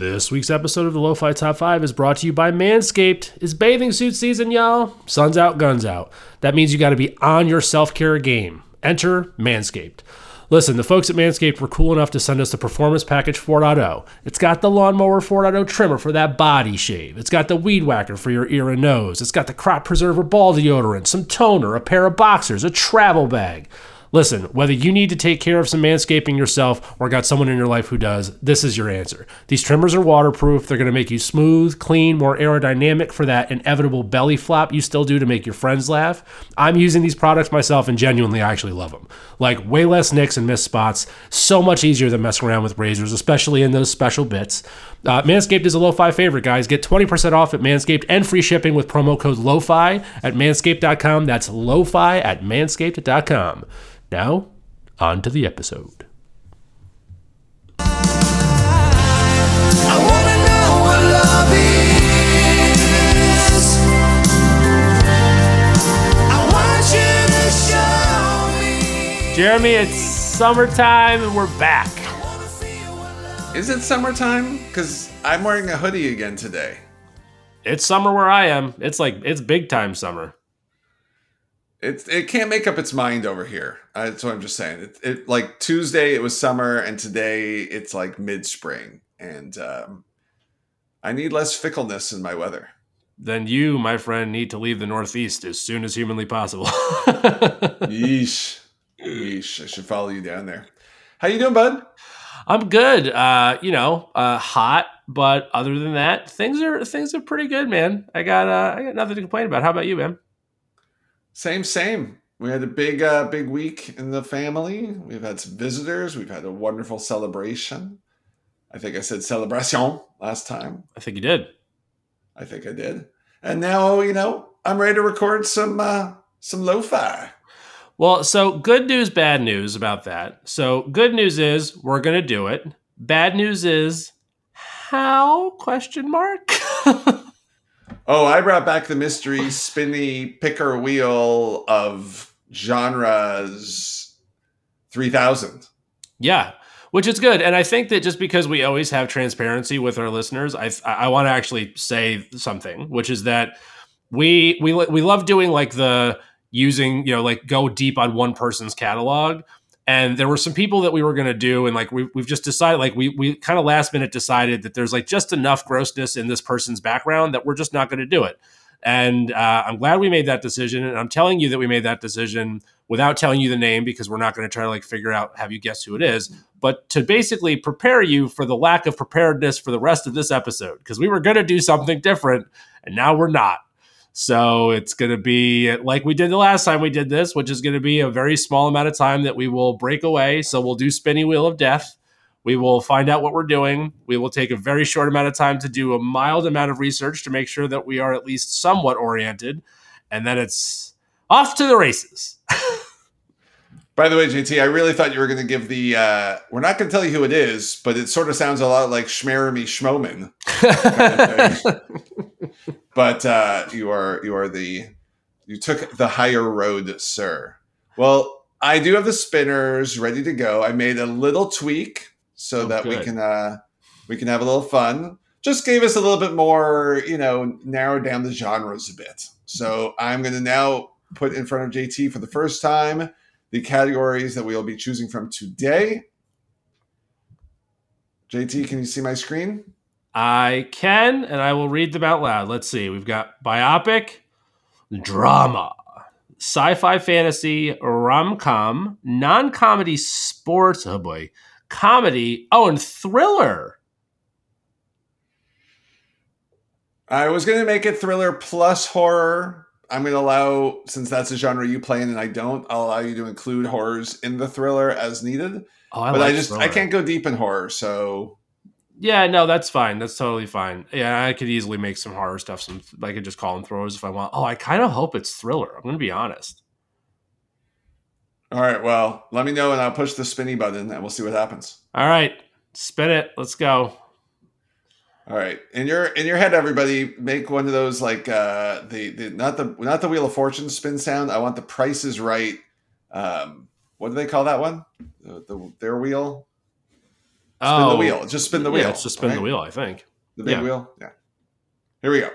This week's episode of the Lo-Fi Top 5 is brought to you by Manscaped. It's bathing suit season, y'all. Sun's out, guns out. That means you got to be on your self-care game. Enter Manscaped. Listen, the folks at Manscaped were cool enough to send us the Performance Package 4.0. It's got the Lawnmower 4.0 trimmer for that body shave. It's got the Weed Whacker for your ear and nose. It's got the Crop Preserver ball deodorant, some toner, a pair of boxers, a travel bag. Listen, whether you need to take care of some manscaping yourself or got someone in your life who does, this is your answer. These trimmers are waterproof. They're going to make you smooth, clean, more aerodynamic for that inevitable belly flop you still do to make your friends laugh. I'm using these products myself and genuinely I actually love them. Like way less nicks and missed spots, so much easier than messing around with razors, especially in those special bits. Uh, Manscaped is a lo-fi favorite, guys. Get 20% off at Manscaped and free shipping with promo code LOFI at manscaped.com. That's LOFI at manscaped.com. Now, on to the episode. I wanna know what love is. I want you to show me. Jeremy, it's summertime and we're back. I wanna feel what love Is it summertime? Because I'm wearing a hoodie again today. It's summer where I am. It's like it's big time summer. It it can't make up its mind over here. Uh, That's what I'm just saying. It, it like Tuesday it was summer, and today it's like mid spring, and um, I need less fickleness in my weather. Then you, my friend, need to leave the Northeast as soon as humanly possible. Yeesh, yeesh. I should follow you down there. How you doing, bud? I'm good. Uh, you know, uh, hot, but other than that, things are things are pretty good, man. I got uh, I got nothing to complain about. How about you, man? Same, same. We had a big, uh, big week in the family. We've had some visitors. We've had a wonderful celebration. I think I said celebration last time. I think you did. I think I did. And now, you know, I'm ready to record some uh some lo-fi. Well, so good news, bad news about that. So good news is we're gonna do it. Bad news is how? Question mark. Oh, I brought back the mystery spinny picker wheel of genres 3000. Yeah, which is good, and I think that just because we always have transparency with our listeners, I I want to actually say something, which is that we we we love doing like the using you know like go deep on one person's catalog. And there were some people that we were going to do, and like we, we've just decided, like we we kind of last minute decided that there's like just enough grossness in this person's background that we're just not going to do it. And uh, I'm glad we made that decision. And I'm telling you that we made that decision without telling you the name because we're not going to try to like figure out, have you guess who it is, but to basically prepare you for the lack of preparedness for the rest of this episode because we were going to do something different and now we're not. So it's going to be like we did the last time we did this, which is going to be a very small amount of time that we will break away. So we'll do Spinny Wheel of Death. We will find out what we're doing. We will take a very short amount of time to do a mild amount of research to make sure that we are at least somewhat oriented. And then it's off to the races. By the way, JT, I really thought you were going to give the. Uh, we're not going to tell you who it is, but it sort of sounds a lot like Schmeremy Schmoman. kind of but uh, you are you are the you took the higher road, sir. Well, I do have the spinners ready to go. I made a little tweak so Oh, that we can uh, we can have a little fun. Just gave us a little bit more, you know, narrow down the genres a bit. So I'm going to now put in front of JT for the first time the categories that we'll be choosing from today. JT, can you see my screen? I can, and I will read them out loud. Let's see. We've got biopic, drama, sci fi fantasy, rom com, non comedy sports. Oh boy. Comedy. Oh, and thriller. I was going to make it thriller plus horror. I'm going to allow, since that's a genre you play in and I don't, I'll allow you to include horrors in the thriller as needed. Oh, I but like I just, I can't go deep in horror. So Yeah, no, that's fine. That's totally fine. Yeah, I could easily make some horror stuff. Some I could just call them thrillers if I want. Oh, I kind of hope it's thriller. I'm going to be honest. All right. Well, let me know and I'll push the spinny button and we'll see what happens. All right, spin it. Let's go. All right. In your in your head, everybody, make one of those like uh the, the not the not the Wheel of Fortune spin sound. I want the Price is Right. Um, what do they call that one? The, the their wheel. Spin the Oh, wheel. Just spin the wheel. Yeah, just spin the wheel. I think. The big Yeah. wheel. Yeah. Here we go.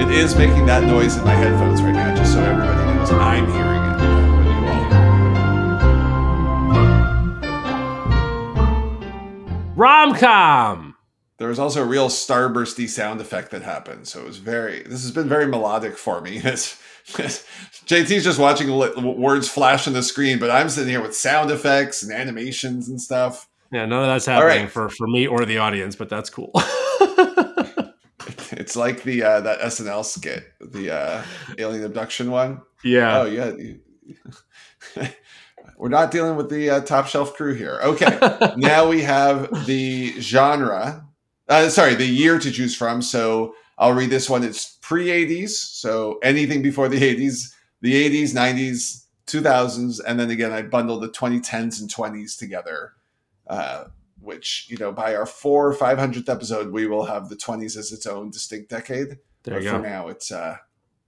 It is making that noise in my headphones right now, just so everybody knows I'm hearing Rom com. There was also a real starbursty sound effect that happened, so it was very. This has been very melodic for me. It's, JT's just watching li- words flash on the screen, but I'm sitting here with sound effects and animations and stuff. Yeah, none of that's happening right. for for me or the audience, but that's cool. It's like the uh, that SNL skit, the uh, alien abduction one. yeah. Oh yeah. We're not dealing with the uh, top shelf crew here. Okay. now we have the genre. Uh, sorry, the year to choose from. So I'll read this one. It's pre 80s. So anything before the 80s, the 80s, 90s, 2000s. And then again, I bundled the 2010s and 20s together, uh, which, you know, by our four or 500th episode, we will have the 20s as its own distinct decade there but for go. now it's uh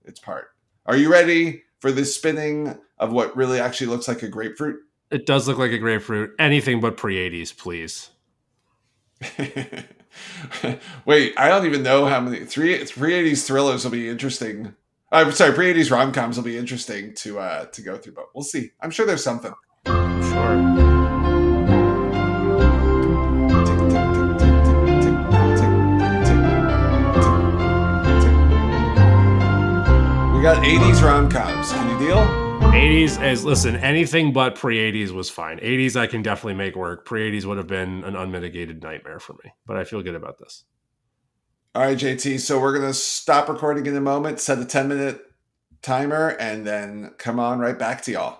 it's part are you ready for the spinning of what really actually looks like a grapefruit It does look like a grapefruit. Anything but pre eighties, please. wait i don't even know how many three 380s thrillers will be interesting i'm sorry pre-80s rom-coms will be interesting to uh to go through but we'll see i'm sure there's something Sure. Got 80s rom-coms can you deal 80s is listen, anything but pre 80s was fine. 80s I can definitely make work. Pre 80s would have been an unmitigated nightmare for me, but I feel good about this. all right jt so we're gonna stop recording in a moment set a 10 minute timer and then come on right back to y'all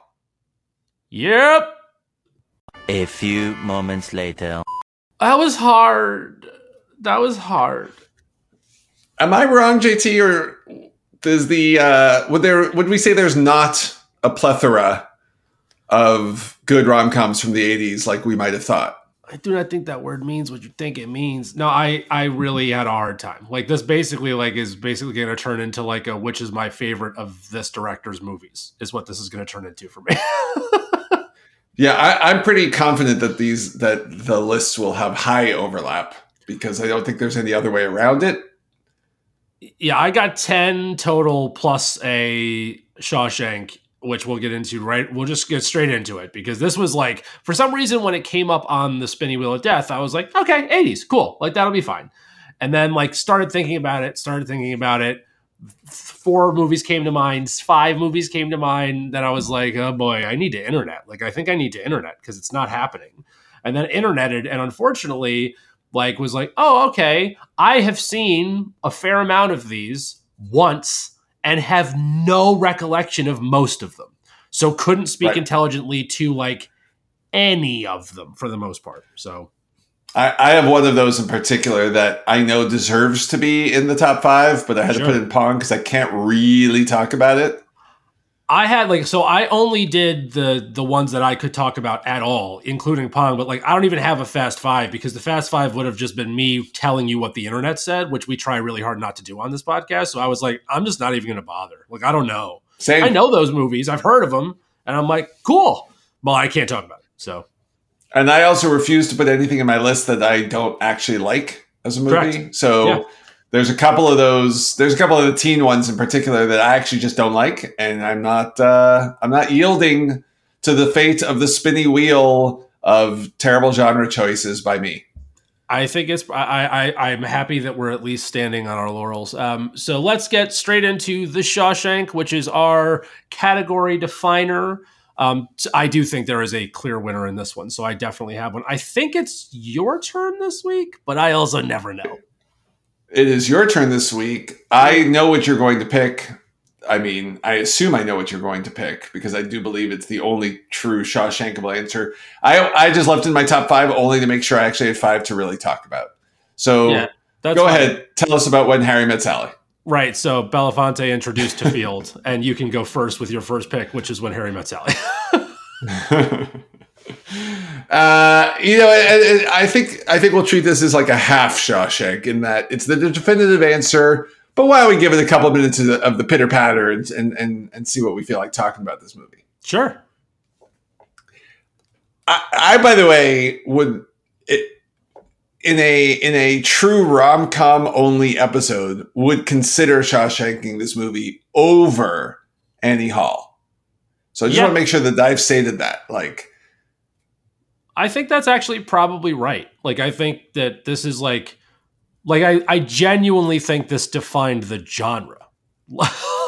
Yep. A few moments later. That was hard. That was hard. Am I wrong, JT, or does the uh, would there would we say there's not a plethora of good rom coms from the '80s like we might have thought? I do not think that word means what you think it means. No, I I really had a hard time. Like this basically like is basically going to turn into like a which is my favorite of this director's movies is what this is going to turn into for me. Yeah, I, I'm pretty confident that these that the lists will have high overlap because I don't think there's any other way around it. Yeah, I got 10 total plus a Shawshank, which we'll get into right. We'll just get straight into it because this was like, for some reason, when it came up on the spinny wheel of death, I was like, okay, 80s, cool. Like, that'll be fine. And then, like, started thinking about it, started thinking about it. Four movies came to mind, five movies came to mind. Then I was like, oh boy, I need to internet. Like, I think I need to internet because it's not happening. And then interneted, and unfortunately, like, was like, oh, okay, I have seen a fair amount of these once and have no recollection of most of them. So couldn't speak Right. intelligently to like any of them for the most part. So I, I have one of those in particular that I know deserves to be in the top five, but I had Sure. to put it in Pong because I can't really talk about it. I had like so I only did the the ones that I could talk about at all, including Pong, but like I don't even have a fast five because the fast five would have just been me telling you what the internet said, which we try really hard not to do on this podcast. So I was like, I'm just not even gonna bother. Like I don't know. Same. I know those movies, I've heard of them, and I'm like, cool. Well, I can't talk about it. So And I also refuse to put anything in my list that I don't actually like as a movie. Correct. So Yeah. There's a couple of those. There's a couple of the teen ones in particular that I actually just don't like, and I'm not. Uh, I'm not yielding to the fate of the spinny wheel of terrible genre choices by me. I think it's I, I I'm happy that we're at least standing on our laurels. Um, so let's get straight into the Shawshank, which is our category definer. Um, I do think there is a clear winner in this one, so I definitely have one. I think it's your turn this week, but I also never know. It is your turn this week. I know what you're going to pick. I mean, I assume I know what you're going to pick because I do believe it's the only true Shawshankable answer. I I just left in my top five only to make sure I actually had five to really talk about. So Yeah, go fine. ahead, tell us about when Harry met Sally. Right. So Belafonte introduced to Field, and you can go first with your first pick, which is when Harry met Sally. uh, you know, I, I think I think we'll treat this as like a half Shawshank in that it's the definitive answer. But why don't we give it a couple minutes of the, of the pitter patter and, and and and see what we feel like talking about this movie? sure. I, I by the way, would it, in a in a true rom com only episode would consider Shawshanking this movie over Annie Hall. So I just Yeah. want to make sure that I've stated that. Like, I think that's actually probably right. Like I think that this is like like I, I genuinely think this defined the genre.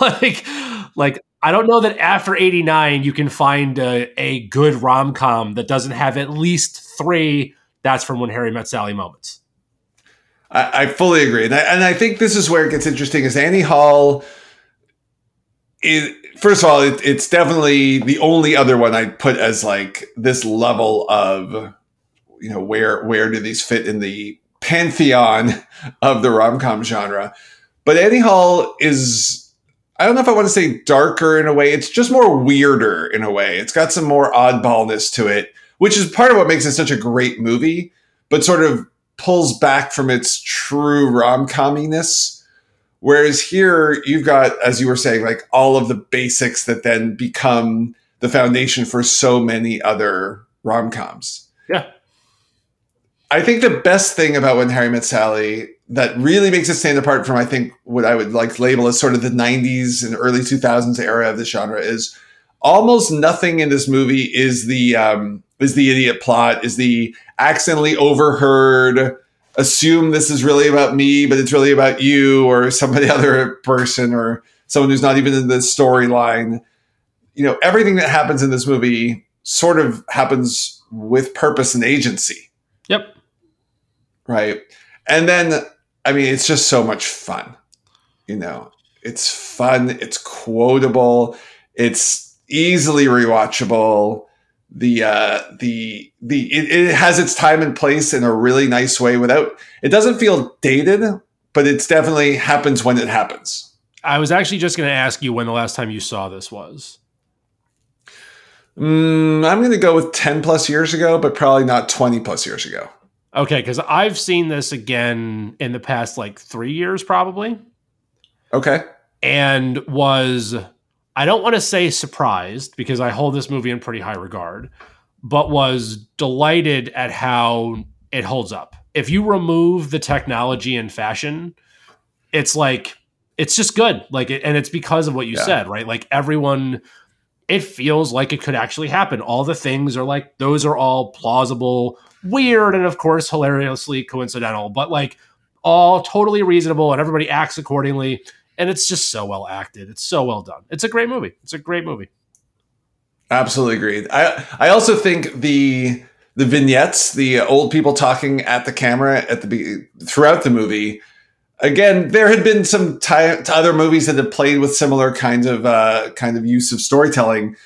like like I don't know that after 89 you can find a, a good rom-com that doesn't have at least 3 that's from when Harry met Sally moments. I, I fully agree, and I, and I think this is where it gets interesting. Is Annie Hall? Is first of all, it, it's definitely the only other one I'd put as like this level of, you know, where where do these fit in the pantheon of the rom com genre? But Annie Hall is. I don't know if I want to say darker in a way. It's just more weirder in a way. It's got some more oddballness to it, which is part of what makes it such a great movie, but sort of pulls back from its true rom comminess. Whereas here, you've got, as you were saying, like all of the basics that then become the foundation for so many other rom coms. Yeah. I think the best thing about When Harry Met Sally that really makes it stand apart from, I think, what I would like to label as sort of the 90s and early 2000s era of the genre is almost nothing in this movie is the um, is the idiot plot, is the accidentally overheard, assume this is really about me, but it's really about you or somebody other person or someone who's not even in the storyline. You know, everything that happens in this movie sort of happens with purpose and agency Yep. right? And then, I mean, it's just so much fun. You know, it's fun, it's quotable, it's easily rewatchable. The uh, the the it, it has its time and place in a really nice way. Without it doesn't feel dated, but it's definitely happens when it happens. I was actually just going to ask you when the last time you saw this was. Mm, I'm going to go with ten plus years ago, but probably not twenty plus years ago. Okay, because I've seen this again in the past like three years, probably, Okay, and was I don't want to say surprised because I hold this movie in pretty high regard, but was delighted at how it holds up. If you remove the technology and fashion, it's like it's just good. Like, and it's because of what you Yeah. said, right? Like everyone. It feels like it could actually happen. All the things are like those are all plausible, weird, and of course hilariously coincidental, but like all totally reasonable, and everybody acts accordingly and it's just so well acted. It's so well done. It's a great movie. It's a great movie. Absolutely agreed. I I also think the the vignettes, the old people talking at the camera at the throughout the movie. Again, there had been some other movies that had played with similar kinds of uh, kind of use of storytelling,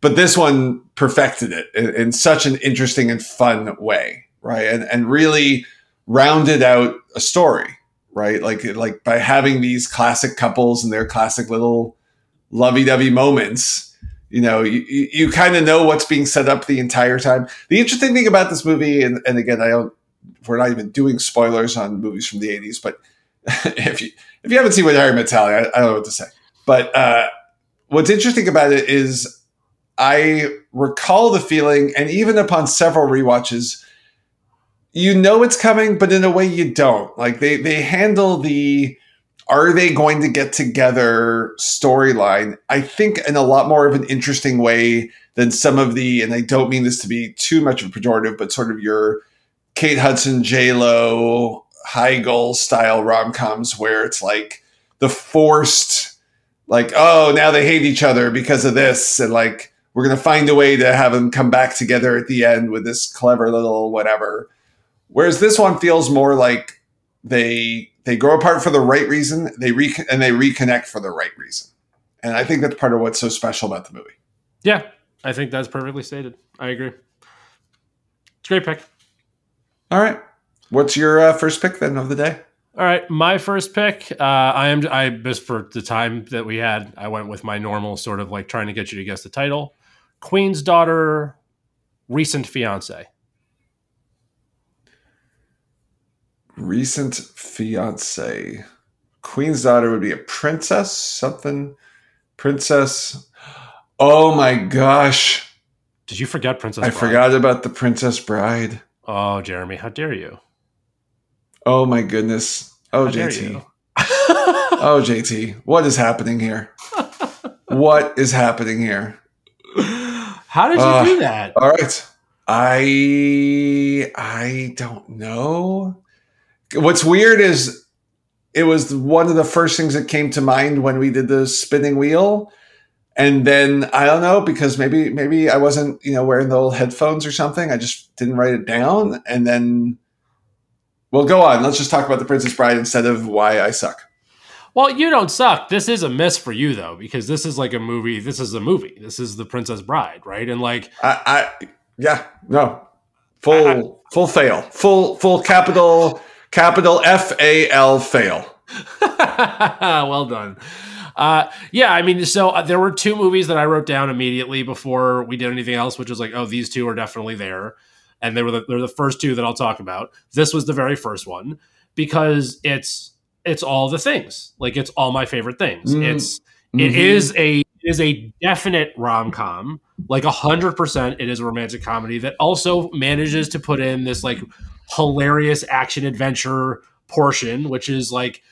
but this one perfected it in, in such an interesting and fun way, right? And and really rounded out a story, right? Like like by having these classic couples and their classic little lovey-dovey moments you know you, you, kind of know what's being set up the entire time the interesting thing about this movie and, and again i don't we're not even doing spoilers on movies from the 80s but if you if you haven't seen what harry met sally I, I don't know what to say but uh, what's interesting about it is i recall the feeling and even upon several rewatches you know it's coming but in a way you don't. Like they they handle the are they going to get together storyline i think in a lot more of an interesting way than some of the and i don't mean this to be too much of a pejorative but sort of your kate hudson j lo goal style rom-coms where it's like the forced like oh now they hate each other because of this and like we're to find a way to have them come back together at the end with this clever little whatever whereas this one feels more like they they grow apart for the right reason they re- and they reconnect for the right reason and i think that's part of what's so special about the movie Yeah, I think that's perfectly stated. I agree. It's a great pick. all right what's your uh, first pick then of the day All right, my first pick. Uh, I am. I just for the time that we had, I went with my normal sort of like trying to get you to guess the title. Queen's daughter, recent fiance. Recent fiance queen's daughter would be a princess something princess oh my gosh Did you forget Princess? I Bride? forgot about the Princess Bride. Oh, Jeremy, how dare you? Oh my goodness. Oh How JT. Oh JT. What is happening here? what is happening here? How did you Uh, do that? All right. I I don't know. What's weird is it was one of the first things that came to mind when we did the spinning wheel. And then I don't know because maybe maybe I wasn't, you know, wearing the old headphones or something. I just didn't write it down and then well go on. Let's just talk about the Princess Bride instead of why I suck. Well, you don't suck. This is a miss for you though, because this is like a movie. This is a movie. This is the Princess Bride, right? And like, I, I yeah, no. Full full fail. Full full capital capital F A L fail. well done. Uh, yeah, I mean, so uh, there were two movies that I wrote down immediately before we did anything else, which was like, oh, these two are definitely there, and they were the, they're the first two that I'll talk about. This was the very first one because it's it's all the things, like it's all my favorite things. Mm. It's it Mhm. is a is a definite rom com, like hundred percent. It is a romantic comedy that also manages to put in this like hilarious action adventure portion, which is like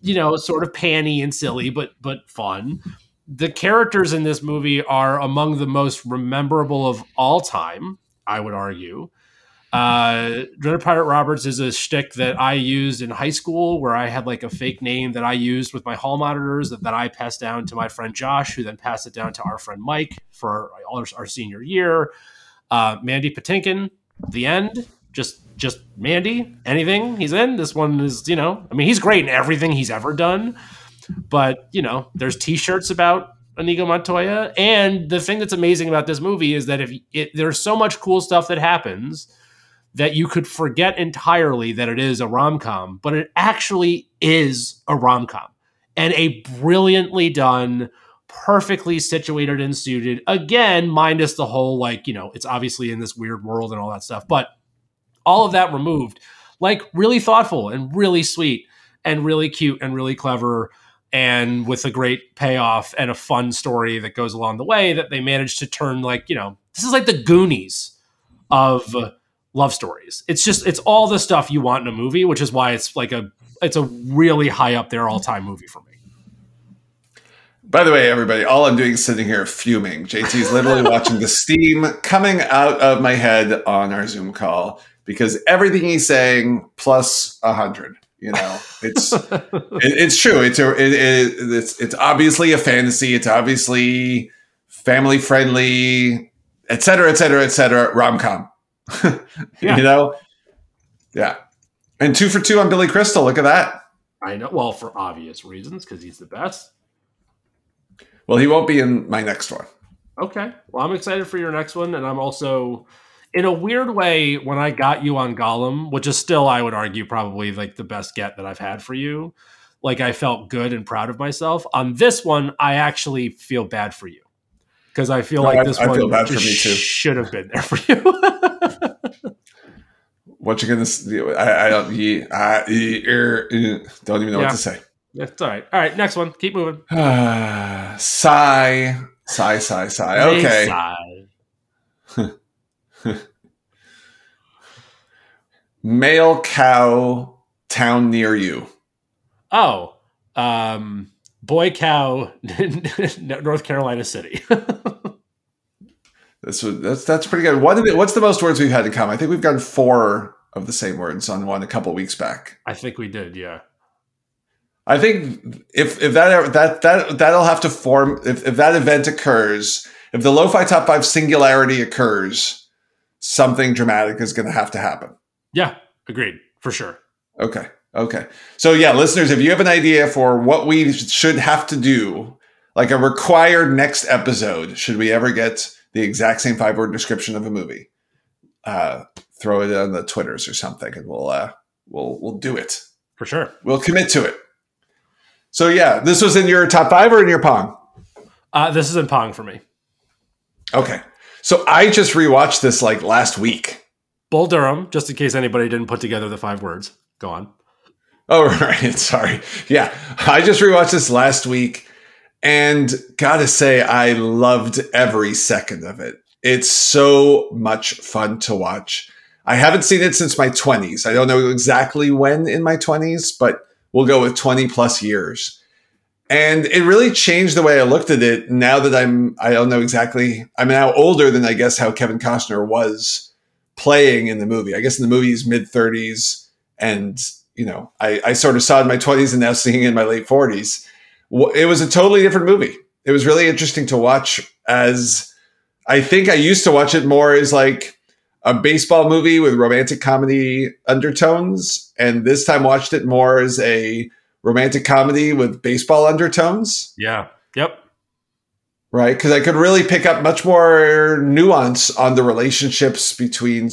you know sort of panny and silly, but but fun. The characters in this movie are among the most memorable of all time. I would argue. Uh, Dreaded Pirate Roberts is a shtick that I used in high school, where I had like a fake name that I used with my hall monitors that, that I passed down to my friend Josh, who then passed it down to our friend Mike for our, our senior year. Uh, Mandy Patinkin, the end. Just, just Mandy. Anything he's in. This one is, you know, I mean, he's great in everything he's ever done. But you know, there's T-shirts about Inigo Montoya, and the thing that's amazing about this movie is that if it, there's so much cool stuff that happens that you could forget entirely that it is a rom com, but it actually is a rom com and a brilliantly done, perfectly situated and suited. Again, minus the whole like, you know, it's obviously in this weird world and all that stuff, but all of that removed, like really thoughtful and really sweet and really cute and really clever and with a great payoff and a fun story that goes along the way that they managed to turn like, you know, this is like the Goonies of love stories. It's just it's all the stuff you want in a movie, which is why it's like a it's a really high up there all time movie for me. By the way, everybody, all I'm doing is sitting here fuming. JT's literally watching the steam coming out of my head on our Zoom call because everything he's saying plus a hundred. You know, it's it, it's true. It's a it, it, it's it's obviously a fantasy. It's obviously family friendly, et cetera, et cetera, et cetera. Rom com. Yeah. You know, yeah. And two for two on Billy Crystal. Look at that. I know well for obvious reasons because he's the best. Well, he won't be in my next one. Okay. Well, I'm excited for your next one and I'm also in a weird way when I got you on Gollum, which is still I would argue probably like the best get that I've had for you. Like I felt good and proud of myself. On this one, I actually feel bad for you. Because I feel No, like this I one feel bad for me, too. should have been there for you. What you gonna? s- I, I don't. I, er, don't even know Yeah. what to say. That's all right. All right, next one. Keep moving. sigh, sigh, sigh, sigh. Okay. Sigh. Male cow town near you. Oh, um, boy cow, North Carolina City. Was that's that's pretty good. What did what's the most words we've had to come? I think we've gotten four of the same words on one a couple weeks back. I think we did. Yeah. I think if if that that that that'll have to form if, if that event occurs, if the lo-fi top five singularity occurs, something dramatic is going to have to happen. Yeah. Agreed. For sure. Okay. Okay. So yeah, listeners, if you have an idea for what we should have to do, like a required next episode, should we ever get the exact same five word description of a movie, uh, throw it on the twitters or something, and we'll uh, we'll we'll do it. For sure. We'll commit to it. So yeah, this was in your top five or in your pong. Uh, this is in Pong for me. Okay. So I just rewatched this like last week. Bull Durham, just in case anybody didn't put together the five words. Go on. Oh, right. Sorry. Yeah. I just rewatched this last week and gotta say, I loved every second of it. It's so much fun to watch. I haven't seen it since my 20s. I don't know exactly when in my 20s, but we'll go with 20 plus years. And it really changed the way I looked at it now that I'm, I don't know exactly, I'm now older than I guess how Kevin Costner was playing in the movie. I guess in the movie he's mid 30s. And, you know, I, I sort of saw in my 20s and now seeing it in my late 40s. It was a totally different movie. It was really interesting to watch as I think I used to watch it more as like a baseball movie with romantic comedy undertones. And this time watched it more as a romantic comedy with baseball undertones Yeah. Yep. right? Because I could really pick up much more nuance on the relationships between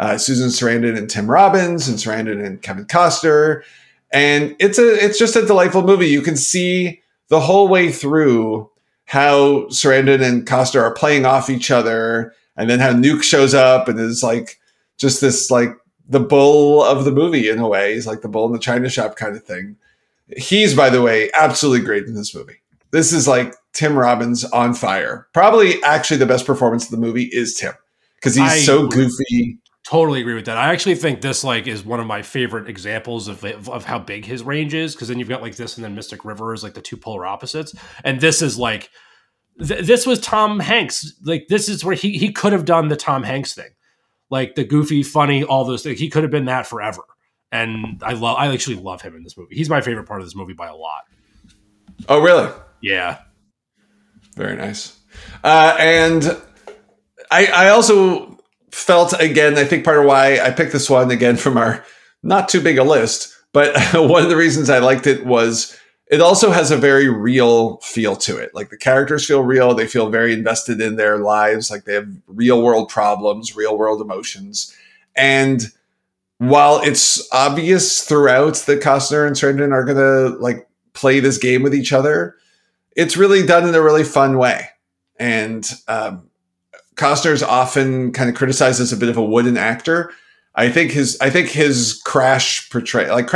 uh, Susan Sarandon and Tim Robbins, and Sarandon and Kevin Costner, and it's a it's just a delightful movie. You can see the whole way through how Sarandon and Costner are playing off each other, and then how Nuke shows up and is like just this like the bull of the movie in a way. He's like the bull in the china shop kind of thing. He's, by the way, absolutely great in this movie. This is like Tim Robbins on fire. Probably actually the best performance of the movie is Tim because he's I so agree. goofy. Totally agree with that. I actually think this like is one of my favorite examples of of how big his range is because then you've got like this and then Mystic River is like the two polar opposites, and this is like th- this was Tom Hanks. Like this is where he he could have done the Tom Hanks thing, like the goofy, funny, all those things. He could have been that forever. And I love, I actually love him in this movie. He's my favorite part of this movie by a lot. Oh, really? Yeah, Very nice. Uh, and I, I also felt again, I think part of why I picked this one again from our not too big a list, but one of the reasons I liked it was it also has a very real feel to it. Like the characters feel real, they feel very invested in their lives, like they have real world problems, real world emotions. And while it's obvious throughout that Costner and Sarandon are gonna like play this game with each other, it's really done in a really fun way. And um, Costner's often kind of criticized as a bit of a wooden actor. I think his I think his Crash portray like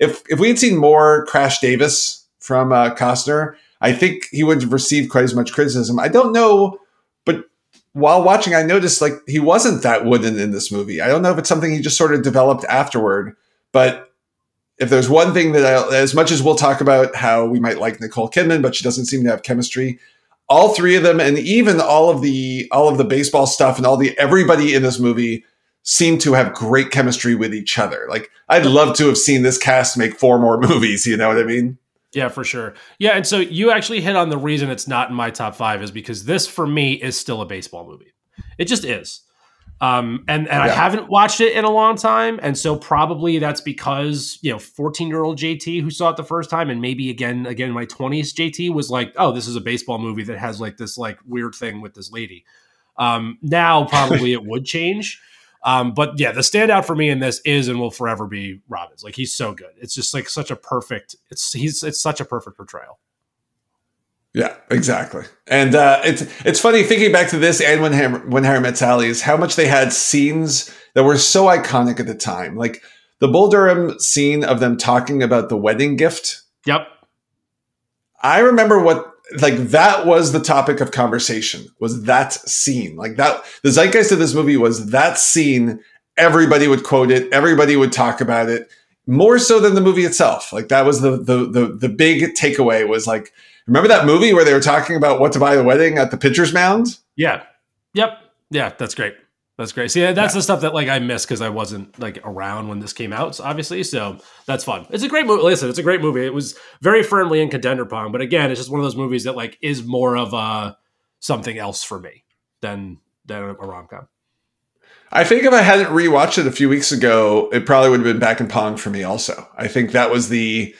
if if we had seen more Crash Davis from uh, Costner, I think he would have received quite as much criticism. I don't know, but while watching, I noticed like he wasn't that wooden in this movie. I don't know if it's something he just sort of developed afterward, but if there's one thing that I, as much as we'll talk about how we might like Nicole Kidman, but she doesn't seem to have chemistry, all three of them, and even all of the all of the baseball stuff and all the everybody in this movie seem to have great chemistry with each other. Like I'd love to have seen this cast make four more movies. You know what I mean? Yeah, for sure. Yeah, and so you actually hit on the reason it's not in my top five is because this for me is still a baseball movie. It just is. Um, and and I haven't watched it in a long time, and so probably that's because you know, fourteen year old JT who saw it the first time, and maybe again again my twenties JT was like, oh, this is a baseball movie that has like this like weird thing with this lady. Um, now probably it would change. Um, but yeah, the standout for me in this is and will forever be Robbins. Like he's so good. It's just like such a perfect. It's he's it's such a perfect portrayal. Yeah, exactly. And uh, it's it's funny thinking back to this and when Harry, when Harry Met Sally is how much they had scenes that were so iconic at the time, like the Bull Durham scene of them talking about the wedding gift. Yep. I remember what like that was the topic of conversation was that scene like that the zeitgeist of this movie was that scene everybody would quote it everybody would talk about it more so than the movie itself like that was the the the, the big takeaway was like remember that movie where they were talking about what to buy the wedding at the pitcher's mound Yeah. Yep. Yeah. That's great. That's great. See, that's the stuff that like I missed because I wasn't like around when this came out, obviously. So that's fun. It's a great movie. Listen, it's a great movie. It was very firmly in contender pong, but again, it's just one of those movies that like is more of a something else for me than than a rom com. i think if i hadn't rewatched it a few weeks ago it probably would have been back in pong for me also i think that was the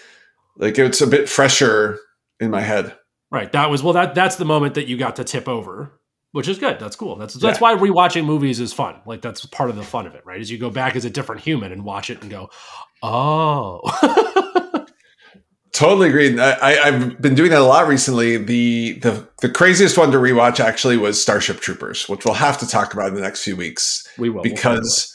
like it's a bit fresher in my head Right. That was well. That that's the moment that you got to tip over, which is good. That's cool. That's that's Yeah. why rewatching movies is fun. Like that's part of the fun of it, right? Is you go back as a different human and watch it and go, oh, Totally agreed. I, I, I've been doing that a lot recently. The, the the craziest one to rewatch actually was Starship Troopers, which we'll have to talk about in the next few weeks we will because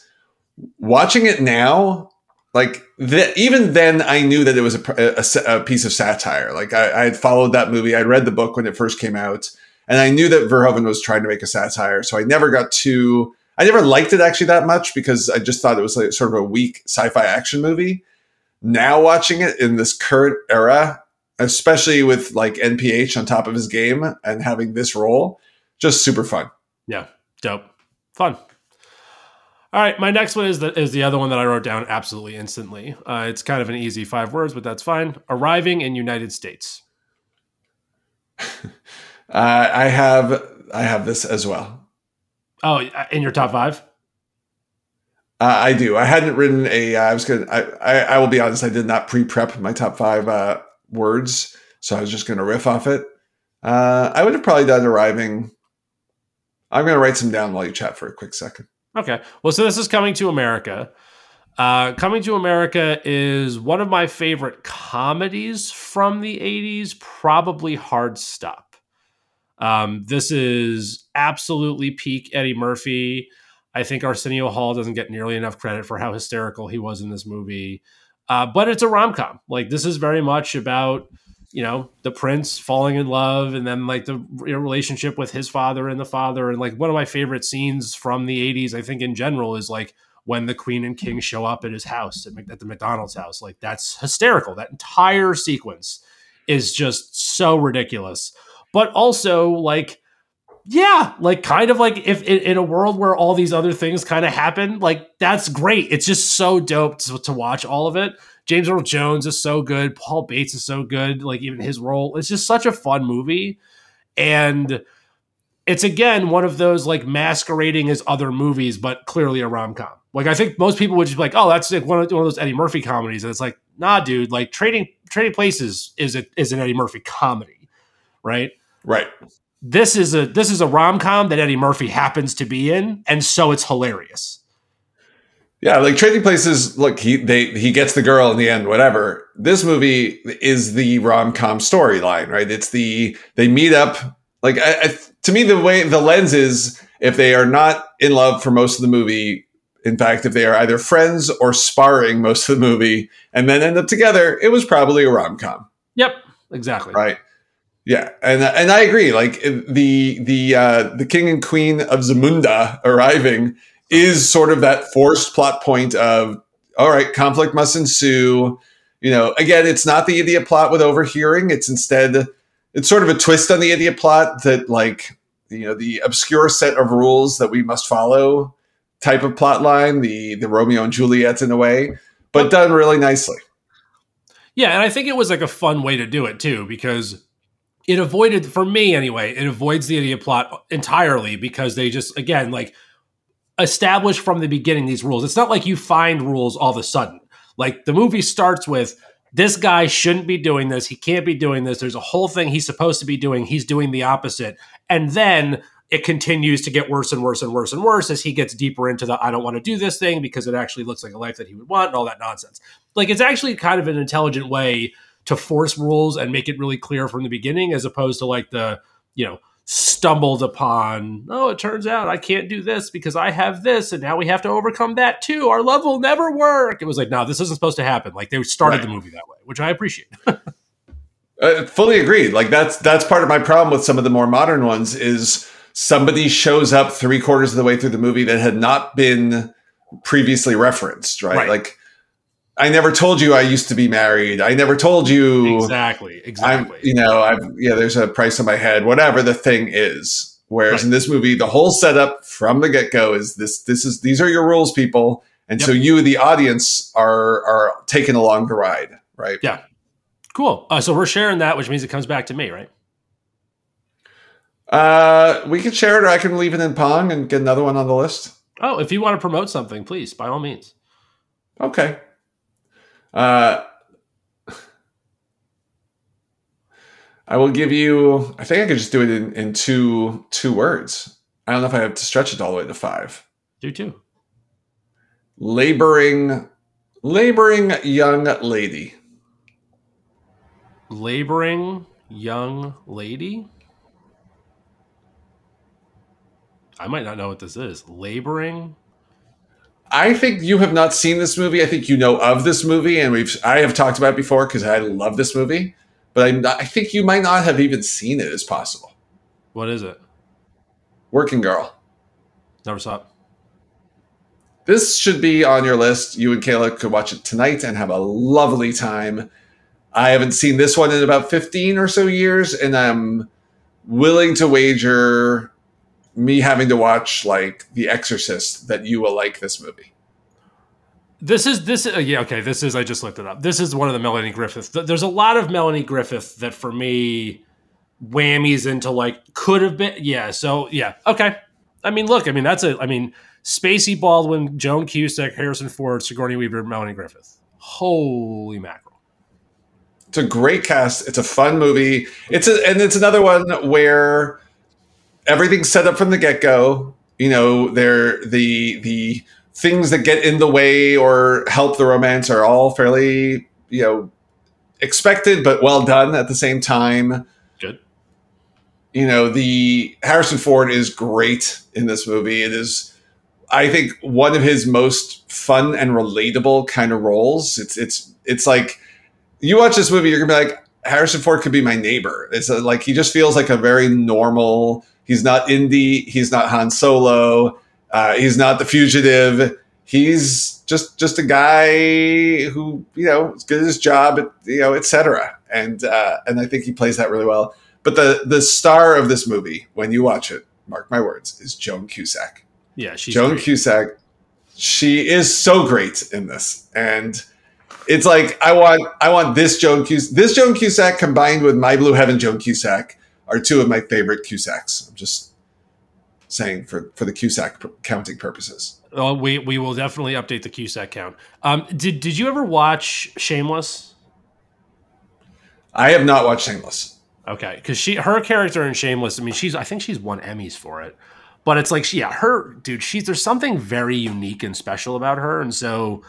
watching it now, like even then, I knew that it was a, a a piece of satire. Like I, I had followed that movie. I read the book when it first came out, And I knew that Verhoeven was trying to make a satire, so I never got too. I never liked it actually that much because I just thought it was like sort of a weak sci-fi action movie. Now watching it in this current era, especially with like NPH on top of his game and having this role, just super fun. Yeah, dope, fun. All right, my next one is the is the other one that I wrote down absolutely instantly. Uh, it's kind of an easy five words, but that's fine. Arriving in United States. Uh, I have I have this as well. Oh, in your top five? Uh, I do. I hadn't written a. I was gonna. I, I I will be honest. I did not pre-prep my top five uh, words, so I was just gonna riff off it. Uh, I would have probably done arriving. I'm gonna write some down while you chat for a quick second. Okay. Well, so this is Coming to America. Uh, Coming to America is one of my favorite comedies from the 80s, probably Hard Stop. Um, this is absolutely peak Eddie Murphy. I think Arsenio Hall doesn't get nearly enough credit for how hysterical he was in this movie. Uh, but it's a rom com. Like, this is very much about you know the prince falling in love and then like the relationship with his father and the father. And like one of my favorite scenes from the 80s i think in general is like when the queen and king show up at his house at, at the mcdonald's house. Like that's hysterical. That entire sequence is just so ridiculous. But also like yeah like kind of like if in, a world where all these other things kind of happen like that's great. It's just so dope to, to watch all of it James Earl Jones is so good. Paul Bates is so good. Like even his role, it's just such a fun movie, and it's again one of those like masquerading as other movies, but clearly a rom com. Like I think most people would just be like, "Oh, that's like one of, one of those Eddie Murphy comedies," and it's like, nah, dude. Like Trading Trading Places is a, is an Eddie Murphy comedy, right? Right. This is a this is a rom com that Eddie Murphy happens to be in, and so it's hilarious. Yeah, like Trading Places. Look, he they he gets the girl in the end. Whatever. This movie is the rom com storyline, right? It's the they meet up. Like I, I, to me, the way the lens is if they are not in love for most of the movie. In fact, if they are either friends or sparring most of the movie, and then end up together, it was probably a rom com, Yep, exactly. right? Yeah, and and I agree. Like the the uh, the king and queen of Zamunda arriving is sort of that forced plot point of all right, conflict must ensue. You know, again, it's not the idiot plot with overhearing. It's instead it's sort of a twist on the idiot plot that like you know the obscure set of rules that we must follow type of plot line, the the Romeo and Juliet in a way, but done really nicely. Yeah, and I think it was like a fun way to do it too, because it avoided, for me anyway, it avoids the idiot plot entirely because they just, again, like establish from the beginning these rules. It's not like you find rules all of a sudden. Like the movie starts with this guy shouldn't be doing this. He can't be doing this. There's a whole thing he's supposed to be doing. He's doing the opposite. And then it continues to get worse and worse and worse and worse as he gets deeper into the I don't want to do this thing because it actually looks like a life that he would want and all that nonsense. Like it's actually kind of an intelligent way to force rules and make it really clear from the beginning as opposed to like the, you know, stumbled upon, oh, it turns out I can't do this because I have this and now we have to overcome that too. Our love will never work. It was like, no, this isn't supposed to happen. Like they started Right. the movie that way, which I appreciate. Uh, fully agreed. Like that's that's part of my problem with some of the more modern ones is somebody shows up three quarters of the way through the movie that had not been previously referenced, right? Right. Like I never told you I used to be married. I never told you exactly. I'm Exactly. you know, I've yeah, there's a price on my head, whatever the thing is. Whereas Right. in this movie, the whole setup from the get-go is this this is these are your rules, people. And Yep. so you, the audience, are are taken along the ride, right? Yeah. Cool. Uh, so we're sharing that, which means it comes back to me, right? Uh, we can share it, or I can leave it in Pong and get another one on the list. Oh, if you want to promote something, please, by all means. Okay. Uh, I will give you. I think I could just do it in, in two two words. I don't know if I have to stretch it all the way to five. Do two. Laboring, laboring young lady. Laboring young lady. I might not know what this is. Laboring. I think you have not seen this movie. I think you know of this movie, and we've I have talked about it before because I love this movie. But I'm not, I think you might not have even seen it as possible. What is it? Working Girl. Never saw it. This should be on your list. You and Kayla could watch it tonight and have a lovely time. I haven't seen this one in about 15 or so years, and I'm willing to wager me having to watch like The Exorcist that you will like this movie. This is this uh, yeah okay this is I just looked it up. This is one of the Melanie Griffith. th- There's a lot of Melanie Griffith that for me whammies into like could have been yeah. So yeah okay. I mean look I mean that's a I mean Spacey Baldwin, Joan Cusack, Harrison Ford, Sigourney Weaver, Melanie Griffith. Holy mackerel! It's a great cast. It's a fun movie. It's a, and it's another one where everything's set up from the get go. You know, they're the the things that get in the way or help the romance are all fairly you know expected, but well done at the same time. Good. You know, the Harrison Ford is great in this movie. It is. I think one of his most fun and relatable kind of roles. It's it's it's like you watch this movie, you're gonna be like, Harrison Ford could be my neighbor. It's a, like he just feels like a very normal. He's not Indy. He's not Han Solo. Uh, he's not the fugitive. He's just just a guy who you know is good at his job, you know, etc. And uh, and I think he plays that really well. But the the star of this movie, when you watch it, mark my words, is Joan Cusack. Yeah, she's Joan great. Cusack, she is so great in this, and it's like I want I want this Joan Cusack, this Joan Cusack combined with My Blue Heaven Joan Cusack are two of my favorite Cusacks. I'm just saying for for the Cusack counting purposes. Oh, we we will definitely update the Cusack count. Um, did did you ever watch Shameless? I have not watched Shameless. Okay, because she her character in Shameless, I mean, she's I think she's won Emmys for it, but it's like she, yeah, her dude, she's there's something very unique and special about her, and so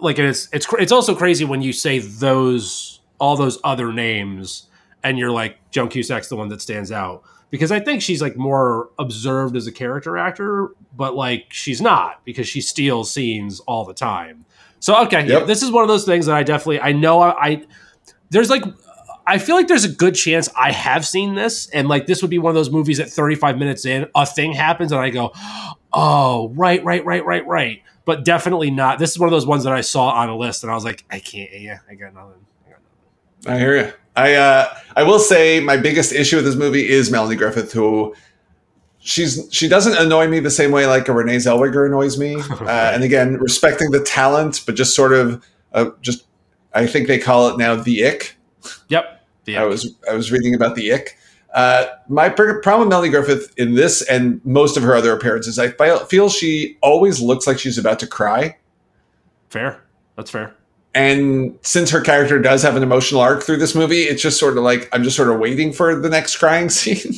like it's it's it's also crazy when you say those all those other names and you're like Joan Cusack's the one that stands out because I think she's like more observed as a character actor, but like she's not because she steals scenes all the time. So okay, yeah, this is one of those things that I definitely I know I, I there's like I feel like there's a good chance I have seen this, and like this would be one of those movies that 35 minutes in, a thing happens, and I go, "Oh, right, right, right, right, right." But definitely not. This is one of those ones that I saw on a list, and I was like, "I can't. Yeah, I got nothing." I got nothing. I hear you. I uh, I will say my biggest issue with this movie is Melanie Griffith, who she's she doesn't annoy me the same way like a Renee Zellweger annoys me. Uh, and again, respecting the talent, but just sort of uh, just I think they call it now the ick. Yep. The I was I was reading about the ick. Uh, my pr- problem with Melanie Griffith in this and most of her other appearances, I feel she always looks like she's about to cry. fair. That's fair. And since her character does have an emotional arc through this movie, it's just sort of like I'm just sort of waiting for the next crying scene.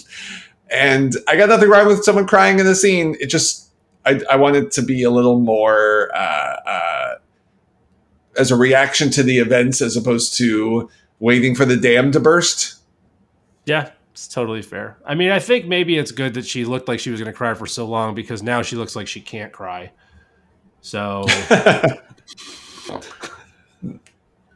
and I got nothing wrong with someone crying in the scene. It just I, I want it to be a little more uh, uh, as a reaction to the events as opposed to waiting for the dam to burst. Yeah, it's totally fair. I mean, I think maybe it's good that she looked like she was going to cry for so long because now she looks like she can't cry. So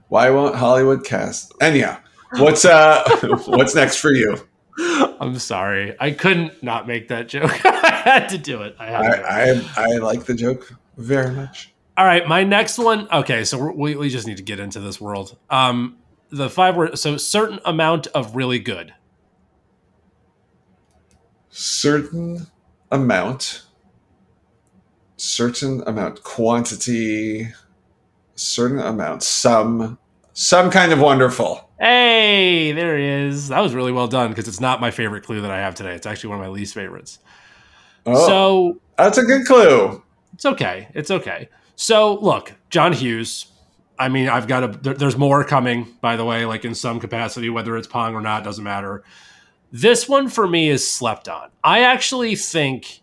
Why won't Hollywood cast? Anyhow, what's uh what's next for you? I'm sorry, I couldn't not make that joke. I had to do it. I had to. I, I I like the joke very much. All right, my next one. Okay, so we're, we we just need to get into this world. Um, the five word. So certain amount of really good. Certain amount, certain amount, quantity, certain amount, some, some kind of wonderful. Hey, there he is. That was really well done because it's not my favorite clue that I have today. It's actually one of my least favorites. Oh, So that's a good clue. It's okay. It's okay. So look, John Hughes. I mean, I've got a. There, there's more coming, by the way, like in some capacity, whether it's Pong or not, doesn't matter. This one for me is slept on. I actually think,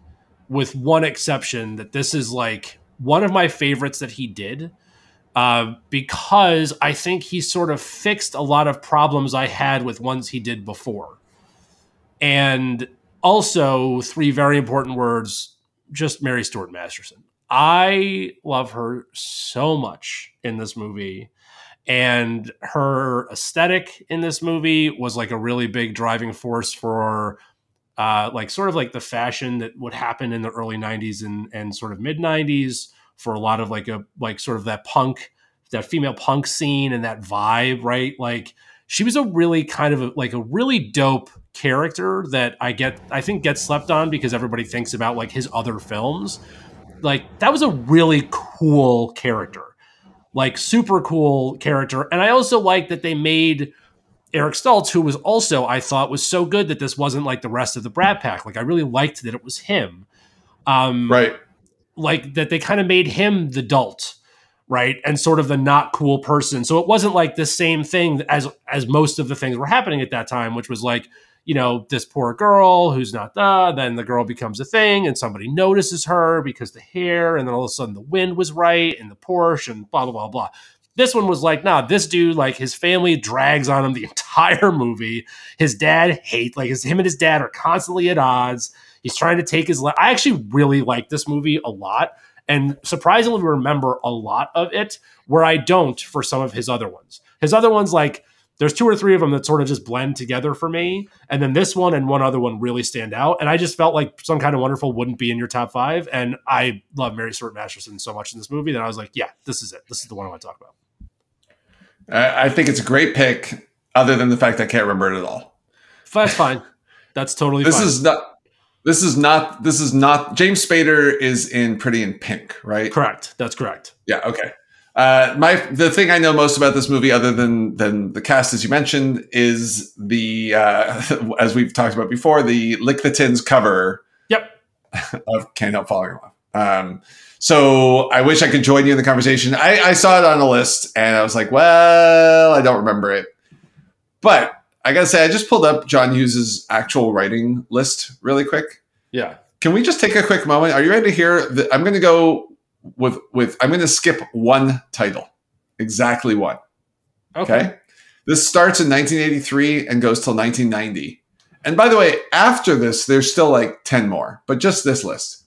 with one exception, that this is like one of my favorites that he did, uh, because I think he sort of fixed a lot of problems I had with ones he did before, and also three very important words just Mary Stuart Masterson. I love her so much in this movie. And her aesthetic in this movie was like a really big driving force for uh, like sort of like the fashion that would happen in the early '90s and and sort of mid '90s for a lot of like a like sort of that punk, that female punk scene and that vibe, right? Like she was a really kind of a, like a really dope character that I get I think gets slept on because everybody thinks about like his other films. Like that was a really cool character. Like super cool character. And I also like that they made Eric Stoltz, who was also, I thought, was so good that this wasn't like the rest of the Brat Pack. Like I really liked that it was him. Um Right. like that they kind of made him the adult right and sort of the not cool person so it wasn't like the same thing as as most of the things were happening at that time which was like you know this poor girl who's not the then the girl becomes a thing and somebody notices her because the hair and then all of a sudden the wind was right and the porsche and blah blah blah blah this one was like nah this dude like his family drags on him the entire movie his dad hates like his, him and his dad are constantly at odds He's trying to take his. Le- I actually really like this movie a lot, and surprisingly remember a lot of it where I don't for some of his other ones. His other ones, like there's two or three of them that sort of just blend together for me, and then this one and one other one really stand out. And I just felt like some kind of wonderful wouldn't be in your top five, and I love Mary Stuart Masterson so much in this movie that I was like, yeah, this is it. This is the one I want to talk about. I, think it's a great pick, other than the fact I can't remember it at all. That's fine. That's totally This fine. is not. This is not. This is not. James Spader is in Pretty in Pink, right? correct. That's correct. Yeah. Okay. Uh, my the thing I know most about this movie, other than than the cast, as you mentioned, is the uh, as we've talked about before, the Lick the Tins cover Yep. of Can't Help Falling in Love. Um, so I wish I could join you in the conversation. I, I saw it on a list and I was like, well, I don't remember it. But I gotta say, I just pulled up John Hughes's actual writing list really quick. Yeah. Can we just take a quick moment? Are you ready to hear? The, I'm going to go with with. I'm going to skip one title, exactly one. Okay. This starts in 1983 and goes till 1990. And by the way, after this, there's still like 10 more, but just this list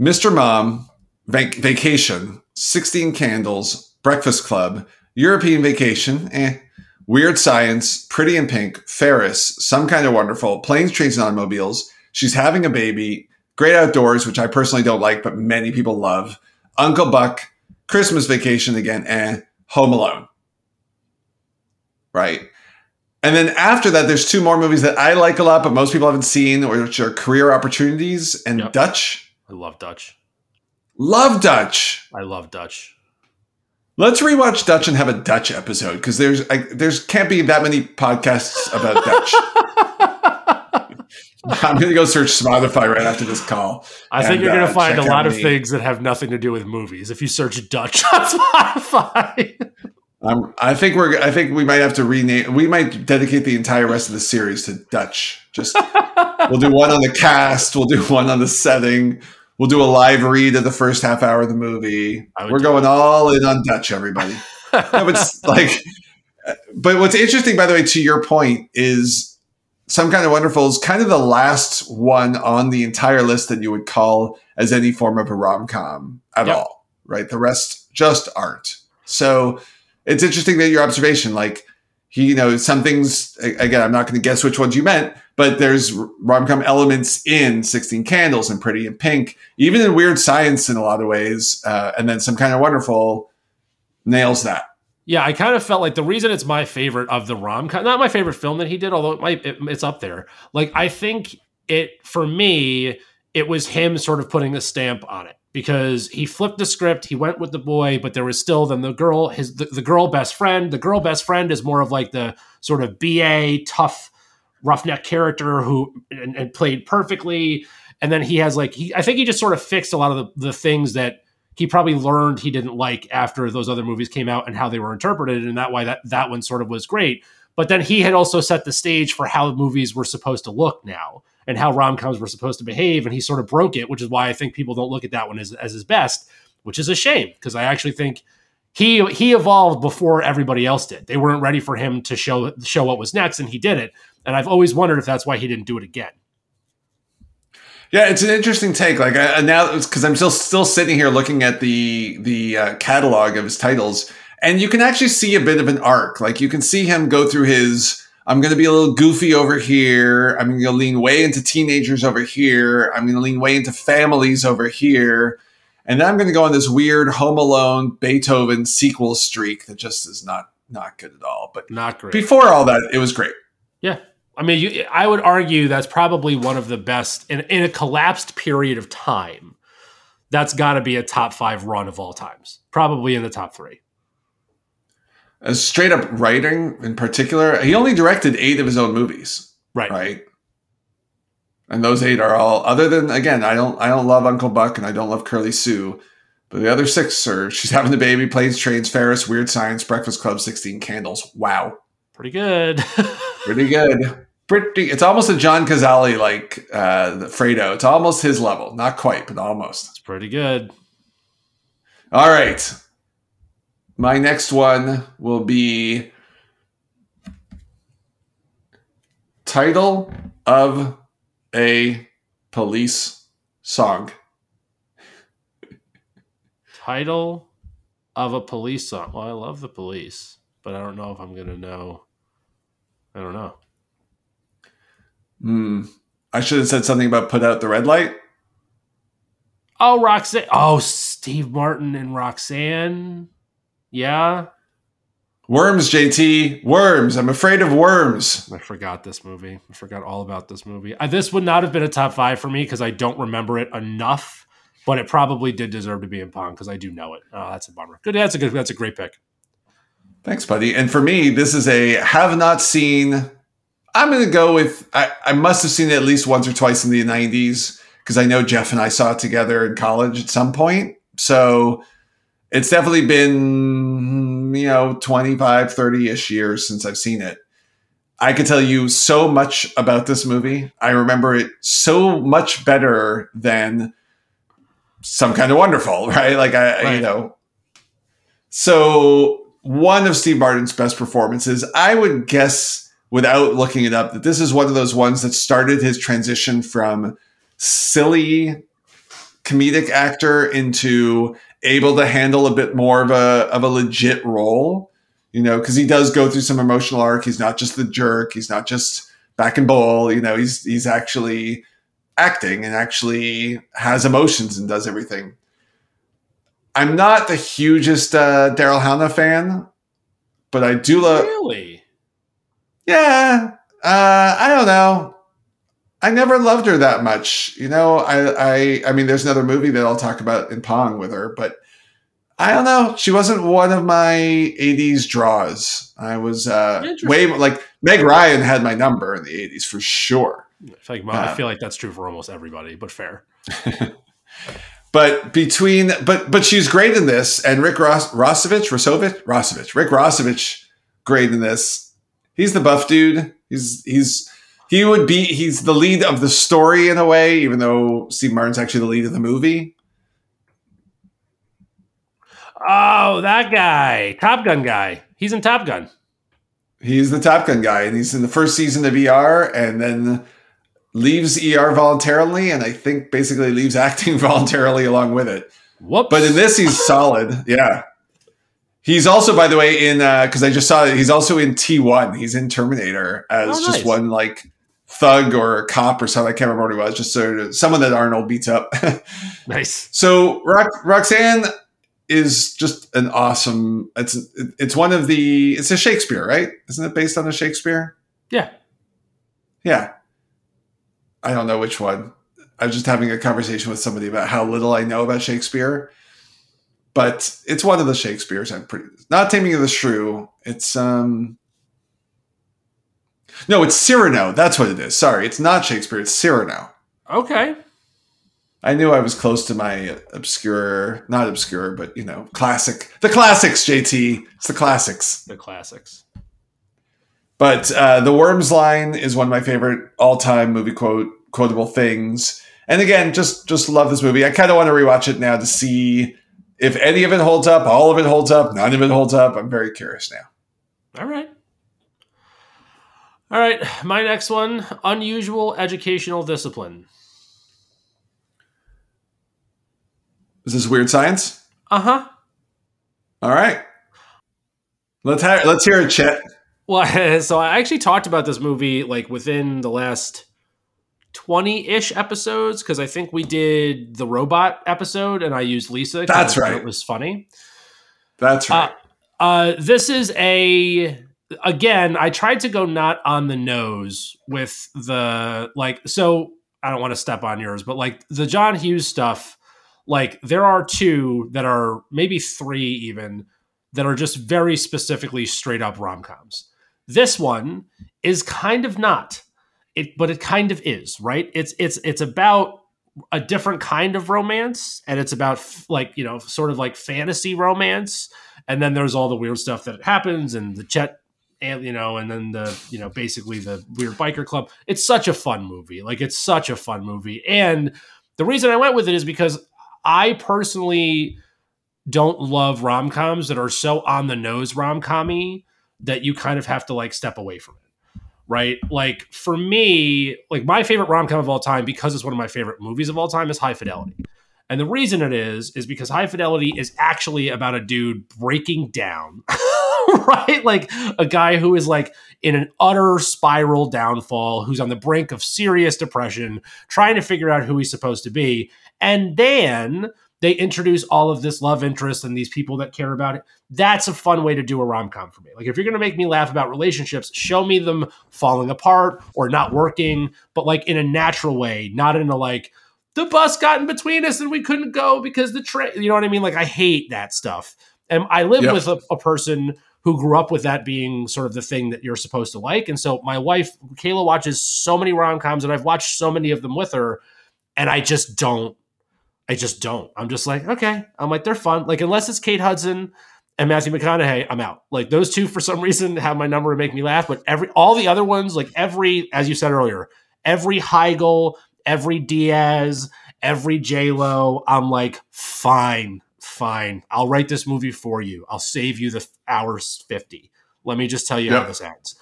Mr. Mom, Vac- Vacation, 16 Candles, Breakfast Club, European Vacation, eh, Weird Science, Pretty in Pink, Ferris, Some Kind of Wonderful, Planes, Trains, and Automobiles. She's having a baby, Great Outdoors, which I personally don't like, but many people love, Uncle Buck, Christmas Vacation again, and Home Alone. Right. And then after that, there's two more movies that I like a lot, but most people haven't seen, which are Career Opportunities and Yep. Dutch. I love Dutch. Love Dutch. I love Dutch. Let's rewatch Dutch and have a Dutch episode because there's I, there's can't be that many podcasts about Dutch. I'm gonna go search Spotify right after this call. I think And, you're going uh, to find a lot of the- things that have nothing to do with movies if you search Dutch on Spotify. Um, I think we're I think we might have to rename. We might dedicate the entire rest of the series to Dutch. Just we'll do one on the cast. We'll do one on the setting. We'll do a live read of the first half hour of the movie. We're going all in on Dutch, everybody. no, it's like, but what's interesting, by the way, to your point, is some kind of wonderful is kind of the last one on the entire list that you would call as any form of a rom com at Yep. all, right? The rest just aren't. So it's interesting that your observation, like he, you know, some things. Again, I'm not going to guess which ones you meant, but there's rom com elements in Sixteen Candles and Pretty in Pink, even in Weird Science in a lot of ways, uh, and then some kind of wonderful nails that. Yeah, I kind of felt like the reason it's my favorite of the rom com, not my favorite film that he did, although it might, it, it's up there. Like, I think it, for me, it was him sort of putting a stamp on it because he flipped the script, he went with the boy, but there was still then the girl, his, the, the girl best friend. The girl best friend is more of like the sort of BA tough roughneck character who and, and played perfectly. And then he has like he I think he just sort of fixed a lot of the, the things that he probably learned he didn't like after those other movies came out and how they were interpreted, and that why that that one sort of was great. But then he had also set the stage for how movies were supposed to look now and how rom coms were supposed to behave, and he sort of broke it, which is why I think people don't look at that one as, as his best, which is a shame because I actually think he he evolved before everybody else did. They weren't ready for him to show show what was next, and he did it. And I've always wondered if that's why he didn't do it again. Yeah, it's an interesting take. Like I, now, because I'm still still sitting here looking at the the uh, catalog of his titles, and you can actually see a bit of an arc. Like you can see him go through his I'm going to be a little goofy over here. I'm going to lean way into teenagers over here. I'm going to lean way into families over here. And then I'm going to go on this weird Home Alone Beethoven sequel streak that just is not not good at all. But Not great. before all that, it was great. Yeah. I mean, you, I would argue that's probably one of the best in, in a collapsed period of time. That's got to be a top five run of all times, probably in the top three. As straight up writing in particular, he only directed eight of his own movies. Right. right? And those eight are all other than again, I don't I don't love Uncle Buck and I don't love Curly Sue, but the other six are She's Having the Baby, Planes, Trains, Ferris, Weird Science, Breakfast Club, Sixteen Candles. Wow, Pretty good. pretty good. Pretty. It's almost a John Cazale like uh, Fredo. It's almost his level, not quite, but almost. it's pretty good. All right. My next one will be title of a police song. Title of a police song. Well, I love the police, but I don't know if I'm going to know. I don't know. Hmm. I should have said something about put out the red light. Oh, Roxanne. Oh, Steve Martin and Roxanne. Yeah. Worms, JT. Worms. I'm afraid of worms. I forgot this movie. I forgot all about this movie. Uh, this would not have been a top five for me because I don't remember it enough, but it probably did deserve to be in Pong because I do know it. Oh, that's a bummer. Good. That's a good. That's a great pick. Thanks, buddy. And for me, this is a have not seen. I'm going to go with. I, I must have seen it at least once or twice in the 90s because I know Jeff and I saw it together in college at some point. So it's definitely been, you know, 25, 30 ish years since I've seen it. I could tell you so much about this movie. I remember it so much better than some kind of wonderful, right? Like I, Right. you know. So one of Steve Martin's best performances, I would guess without looking it up that this is one of those ones that started his transition from silly comedic actor into able to handle a bit more of a of a legit role you know because he does go through some emotional arc. He's not just the jerk. He's not just back and bowl. You know he's he's actually acting and actually has emotions and does everything. I'm not the hugest uh daryl hannah fan but i do love Really? Yeah uh i don't know. I never loved her that much you know? I i i mean there's another movie that i'll talk about in pong with her but i don't know. She wasn't one of my 80s draws. I was uh way like meg ryan had my number in the 80s for sure. I feel, like, I Uh, feel like that's true for almost everybody, but fair. but between but but she's great in this and rick Ross, rossovich rossovich rossovich rick rossovich great in this he's the buff dude he's he's he would be he's the lead of the story in a way even though steve martin's actually the lead of the movie Oh, that guy, Top Gun guy. He's in Top Gun. he's the top gun guy and he's in the first season of er and then leaves er voluntarily and i think basically leaves acting voluntarily along with it Whoops. But in this, he's solid. Yeah. He's also, by the way, in uh, because I just saw it. He's also in T one. He's in Terminator as Oh, just one like thug or cop or something. I can't remember what he was. Just sort of someone that Arnold beats up. nice. so Rox- Roxanne is just an awesome. It's it's one of the. It's a Shakespeare, right? Isn't it based on a Shakespeare? Yeah. Yeah. I don't know which one. I was just having a conversation with somebody about how little I know about Shakespeare. But it's one of the Shakespeares I'm pretty not Taming of the Shrew. It's um No, it's Cyrano. That's what it is. Sorry, it's not Shakespeare, it's Cyrano. Okay. I knew I was close to my obscure, not obscure, but you know, classic. The classics, JT. It's the classics. The classics. But uh, the Worms line is one of my favorite all-time movie quote quotable things. And again, just just love this movie. I kind of want to rewatch it now to see if any of it holds up, all of it holds up, none of it holds up. I'm very curious now. All right. All right. My next one unusual educational discipline. Is this weird science? Uh huh. All right. Let's ha- let's hear it, Chet. Well, so I actually talked about this movie like within the last 20 ish episodes because I think we did the robot episode and I used Lisa. That's right. It was funny. That's right. Uh, uh, this is a again. I tried to go not on the nose with the like. So I don't want to step on yours, but like the John Hughes stuff. Like there are two that are maybe three even that are just very specifically straight up rom coms. This one is kind of not. It, but it kind of is, right? It's it's it's about a different kind of romance, and it's about f- like you know, sort of like fantasy romance, and then there's all the weird stuff that happens, and the Chet, and you know, and then the you know, basically the weird biker club. It's such a fun movie, like it's such a fun movie, and the reason I went with it is because I personally don't love rom coms that are so on the nose rom commy that you kind of have to like step away from it right? Like for me, like my favorite rom com of all time, because it's one of my favorite movies of all time, is High Fidelity. And the reason it is, is because High Fidelity is actually about a dude breaking down, right? Like a guy who is like in an utter spiral downfall, who's on the brink of serious depression, trying to figure out who he's supposed to be. And then they introduce all of this love interest and these people that care about it. That's a fun way to do a rom com for me. Like, if you're going to make me laugh about relationships, show me them falling apart or not working, but like in a natural way, not in a like, the bus got in between us and we couldn't go because the train, you know what I mean? Like, I hate that stuff. And I live Yep. with a, a person who grew up with that being sort of the thing that you're supposed to like. And so my wife, Kayla, watches so many rom coms and I've watched so many of them with her, and I just don't. I just don't. I'm just like, okay. I'm like, they're fun. Like, unless it's Kate Hudson and Matthew McConaughey, I'm out. Like those two, for some reason, have my number and make me laugh. But every all the other ones, like every, as you said earlier, every Heigl, every Diaz, every J Lo, I'm like, fine, fine. I'll write this movie for you. I'll save you the hours fifty. Let me just tell you how this ends.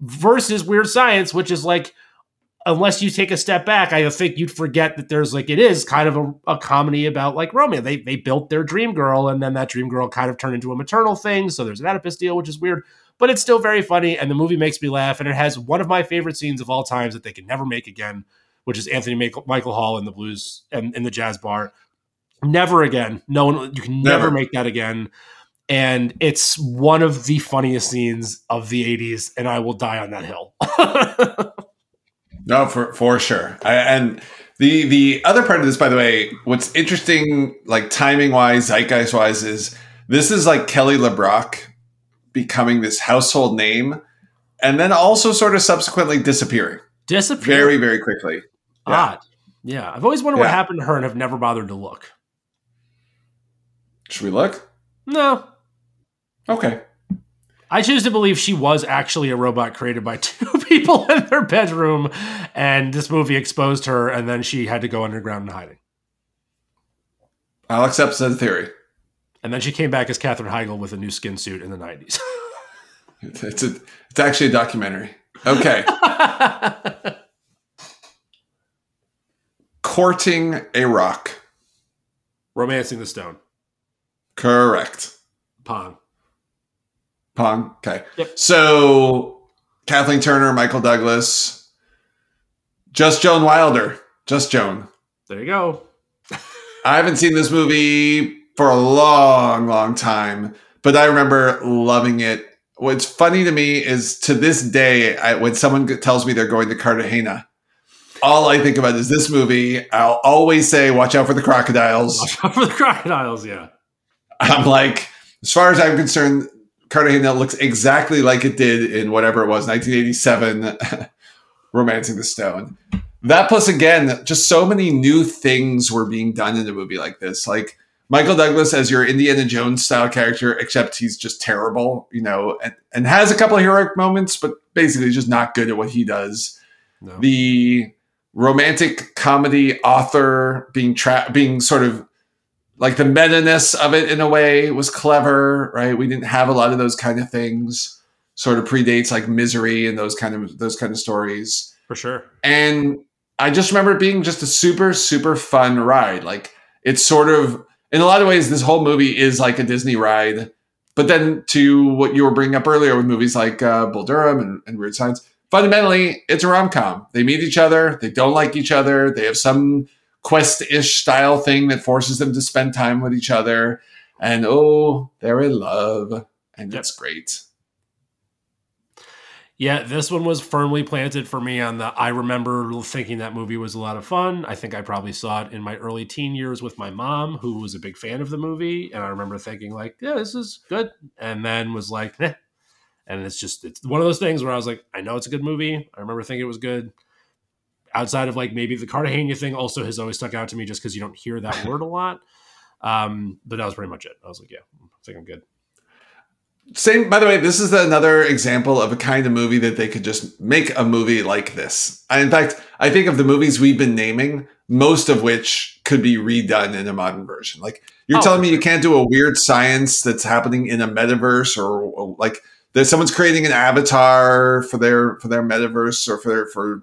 Versus Weird Science, which is like unless you take a step back, I think you'd forget that there's like it is kind of a, a comedy about like Romeo. They they built their dream girl, and then that dream girl kind of turned into a maternal thing. So there's an Oedipus deal, which is weird, but it's still very funny, and the movie makes me laugh, and it has one of my favorite scenes of all times that they can never make again, which is Anthony Michael, Michael Hall in the blues and in the jazz bar. Never again. No one. You can never Never. make that again. And it's one of the funniest scenes of the '80s, and I will die on that hill. No, for for sure. I, and the the other part of this, by the way, what's interesting, like timing wise, zeitgeist wise, is this is like Kelly LeBrock becoming this household name, and then also sort of subsequently disappearing Disappear. very very quickly. Yeah. odd. Yeah, I've always wondered what happened to her and have never bothered to look. Should we look? No, Okay. I choose to believe she was actually a robot created by two people in their bedroom, and this movie exposed her, and then she had to go underground in hiding. I'll accept that theory. And then she came back as Katherine Heigl with a new skin suit in the 90s. It's a it's actually a documentary. Okay. Courting a rock. Romancing the Stone. Correct. Pong. Pong. Okay. Yep. So Kathleen Turner, Michael Douglas, just Joan Wilder. Just Joan. There you go. I haven't seen this movie for a long, long time, but I remember loving it. What's funny to me is to this day, I, when someone tells me they're going to Cartagena, all I think about is this movie. I'll always say, "Watch out for the crocodiles." Watch out for the crocodiles, yeah. I'm like, as far as I'm concerned, Cartagena looks exactly like it did in whatever it was, 1987, Romancing the Stone. That plus again, just so many new things were being done in a movie like this. Like Michael Douglas as your Indiana Jones style character, except he's just terrible, you know, and, and has a couple of heroic moments, but basically just not good at what he does No. the romantic comedy author being trapped, being sort of like the meta-ness of it in a way was clever right we didn't have a lot of those kind of things sort of predates like misery and those kind of those kind of stories For sure. and i just remember it being just a super super fun ride like it's sort of in a lot of ways this whole movie is like a disney ride but then to what you were bringing up earlier with movies like uh, Bull Durham and, and Weird Science, fundamentally, it's a rom com. They meet each other, they don't like each other, they have some quest ish style thing that forces them to spend time with each other, and oh, they're in love, and Yep. it's great. Yeah, this one was firmly planted for me on the. I remember thinking that movie was a lot of fun. I think I probably saw it in my early teen years with my mom, who was a big fan of the movie, and I remember thinking like, "Yeah, this is good," and then was like, "Nah." And it's just it's one of those things where I was like, "I know it's a good movie. I remember thinking it was good." Outside of like maybe the Cartagena thing, also has always stuck out to me just because you don't hear that word a lot. Um, but that was pretty much it. I was like, "Yeah, I think I'm good." Same. By the way, this is another example of a kind of movie that they could just make a movie like this. I, in fact, I think of the movies we've been naming, most of which could be redone in a modern version. Like you're Oh, telling me you can't do a weird science that's happening in a metaverse, or, or like that someone's creating an avatar for their for their metaverse or for their for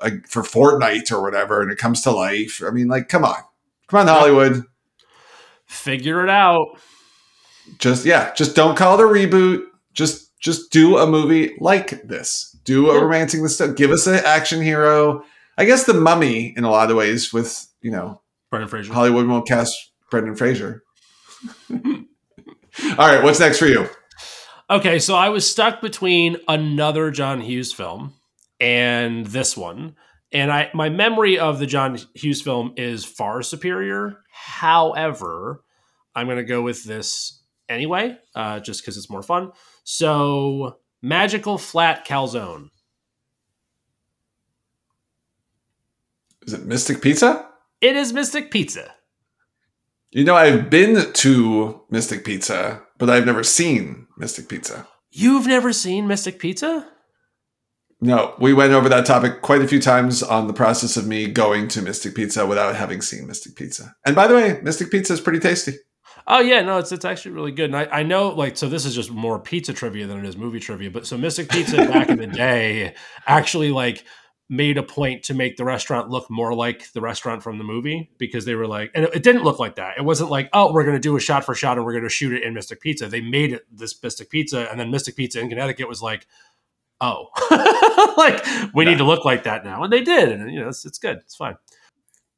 uh, for Fortnite or whatever, and it comes to life. I mean, like, come on, come on, Hollywood. Figure it out. just yeah just don't call it a reboot just just do a movie like this do a Yeah. romancing the stuff give us an action hero i guess the mummy in a lot of ways with you know Brendan Fraser. hollywood won't cast brendan fraser all right what's next for you Okay, so I was stuck between another John Hughes film and this one. And I my memory of the John Hughes film is far superior. However, I'm going to go with this anyway, uh, just because it's more fun. So, Magical Flat Calzone. is it mystic pizza It is Mystic Pizza. you know i've been to mystic pizza but i've never seen mystic pizza You've never seen Mystic Pizza? No we went over that topic quite a few times on the process of me going to mystic pizza without having seen mystic pizza and by the way mystic pizza is pretty tasty Oh yeah, no, it's it's actually really good. And I, I know like so this is just more pizza trivia than it is movie trivia. But so Mystic Pizza back in the day actually like made a point to make the restaurant look more like the restaurant from the movie because they were like and it, it didn't look like that. It wasn't like, oh, we're gonna do a shot for shot and we're gonna shoot it in Mystic Pizza. They made it this Mystic Pizza and then Mystic Pizza in Connecticut was like, oh like we Yeah. need to look like that now. And they did, and you know, it's it's good. It's fine.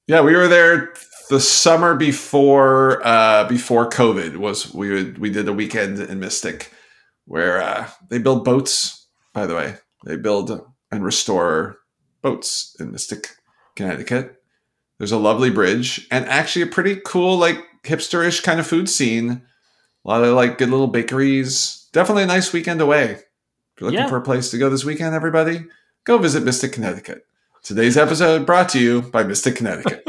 Yeah, we were there the summer before uh before COVID was we would we did a weekend in Mystic where uh they build boats, by the way. They build and restore boats in Mystic, Connecticut. There's a lovely bridge and actually a pretty cool, like hipsterish kind of food scene. A lot of like good little bakeries. Definitely a nice weekend away. If you're looking Yeah. for a place to go this weekend, everybody, go visit Mystic, Connecticut. Today's episode brought to you by Mystic, Connecticut.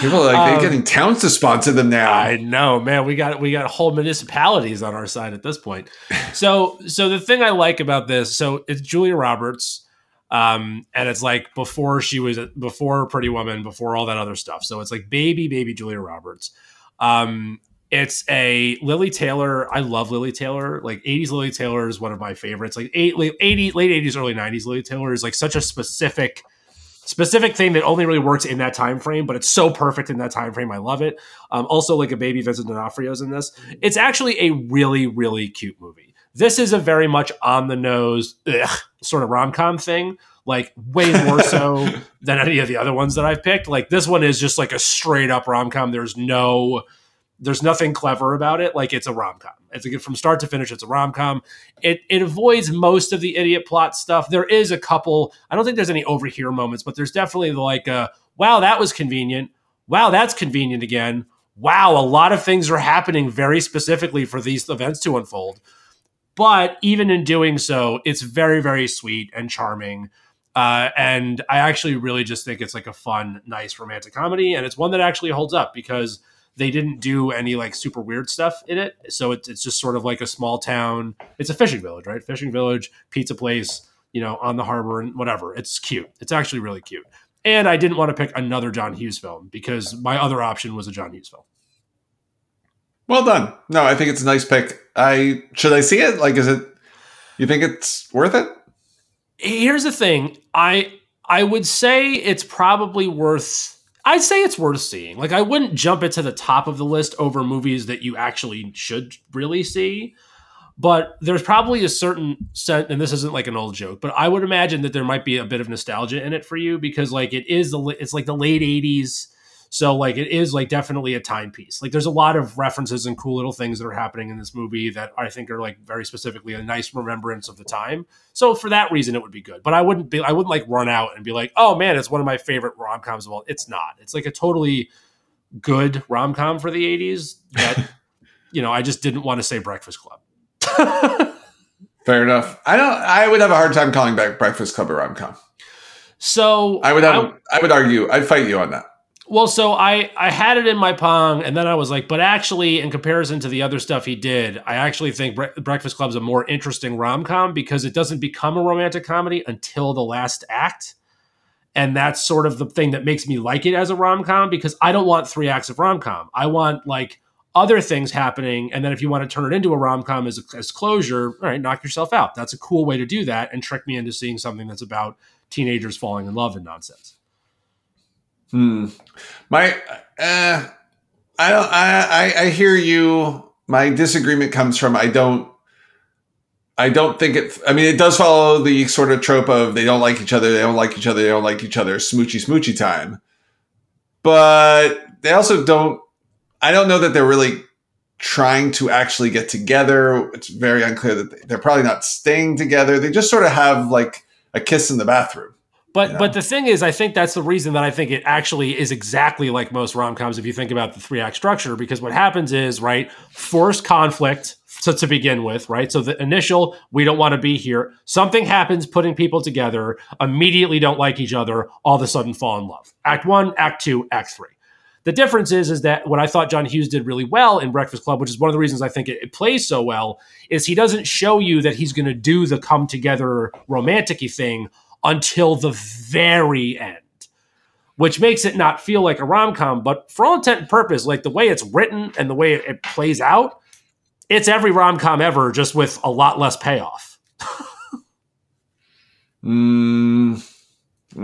People are like Um, they're getting towns to sponsor them now. I know, man. We got we got whole municipalities on our side at this point. So so the thing I like about this, so it's Julia Roberts, um, and it's like before she was before Pretty Woman, before all that other stuff. So it's like baby baby Julia Roberts. Um, it's a Lili Taylor. I love Lili Taylor. Like '80s Lili Taylor is one of my favorites. Like eight, late '80s, late '80s, early '90s Lili Taylor is like such a specific specific thing that only really works in that time frame, but it's so perfect in that time frame. I love it. Um, also, like a baby Vincent D'Onofrio's in this. It's actually a really, really cute movie. This is a very much on the nose ugh, sort of rom com thing, like way more so than any of the other ones that I've picked. Like this one is just like a straight up rom com. There's no, there's nothing clever about it. Like it's a rom com. It's a, from start to finish. It's a rom com. It it avoids most of the idiot plot stuff. There is a couple. I don't think there's any over here moments, but there's definitely like, uh, wow, that was convenient. Wow, that's convenient again. Wow, a lot of things are happening very specifically for these events to unfold. But even in doing so, it's very, very sweet and charming. Uh, and I actually really just think it's like a fun, nice romantic comedy. And it's one that actually holds up because they didn't do any like super weird stuff in it. So it's, it's just sort of like a small town. It's a fishing village, right? Fishing village, pizza place, you know, on the harbor and whatever. It's cute. It's actually really cute. And I didn't want to pick another John Hughes film because my other option was a John Hughes film. Well done. No, I think it's a nice pick. I should I see it? Like, is it? You think it's worth it? here's the thing i i would say it's probably worth I'd say it's worth seeing. Like I wouldn't jump it to the top of the list over movies that you actually should really see. But there's probably a certain set, and this isn't like an old joke, but I would imagine that there might be a bit of nostalgia in it for you because like it is the it's like the late '80s, so like it is like definitely a timepiece. Like there's a lot of references and cool little things that are happening in this movie that I think are like very specifically a nice remembrance of the time. So for that reason, it would be good. But I wouldn't be I wouldn't like run out and be like, oh man, it's one of my favorite rom coms of all. It's not. It's like a totally good rom com for the '80s that you know I just didn't want to say Breakfast Club. Fair enough. I don't. I would have a hard time calling back Breakfast Club a rom com. So I would have. I, would argue. I'd fight you on that. Well, so I I had it in my pong, and then I was like, but actually, in comparison to the other stuff he did, I actually think Bre- Breakfast Club's a more interesting rom com because it doesn't become a romantic comedy until the last act, and that's sort of the thing that makes me like it as a rom com because I don't want three acts of rom com. I want like other things happening, and then if you want to turn it into a rom com as, as closure, all right, knock yourself out. That's a cool way to do that and trick me into seeing something that's about teenagers falling in love and nonsense. Hmm. My. Uh, I don't. I, I. I hear you. My disagreement comes from I don't. I don't think it. I mean, it does follow the sort of trope of they don't like each other, they don't like each other, they don't like each other, smoochy smoochy time. But they also don't. I don't know that they're really trying to actually get together. It's very unclear that they- they're probably not staying together. They just sort of have like a kiss in the bathroom. But Yeah. but the thing is, I think that's the reason that I think it actually is exactly like most rom coms if you think about the three act structure. Because what happens is right forced conflict to, to begin with, right? So the initial we don't want to be here. Something happens, putting people together. Immediately don't like each other. All of a sudden fall in love. Act one, act two, act three. The difference is, is that what I thought John Hughes did really well in Breakfast Club, which is one of the reasons I think it, it plays so well, is he doesn't show you that he's going to do the come together romantic thing until the very end, which makes it not feel like a rom com. But for all intent and purpose, like the way it's written and the way it, plays out, it's every rom com ever, just with a lot less payoff. Mm,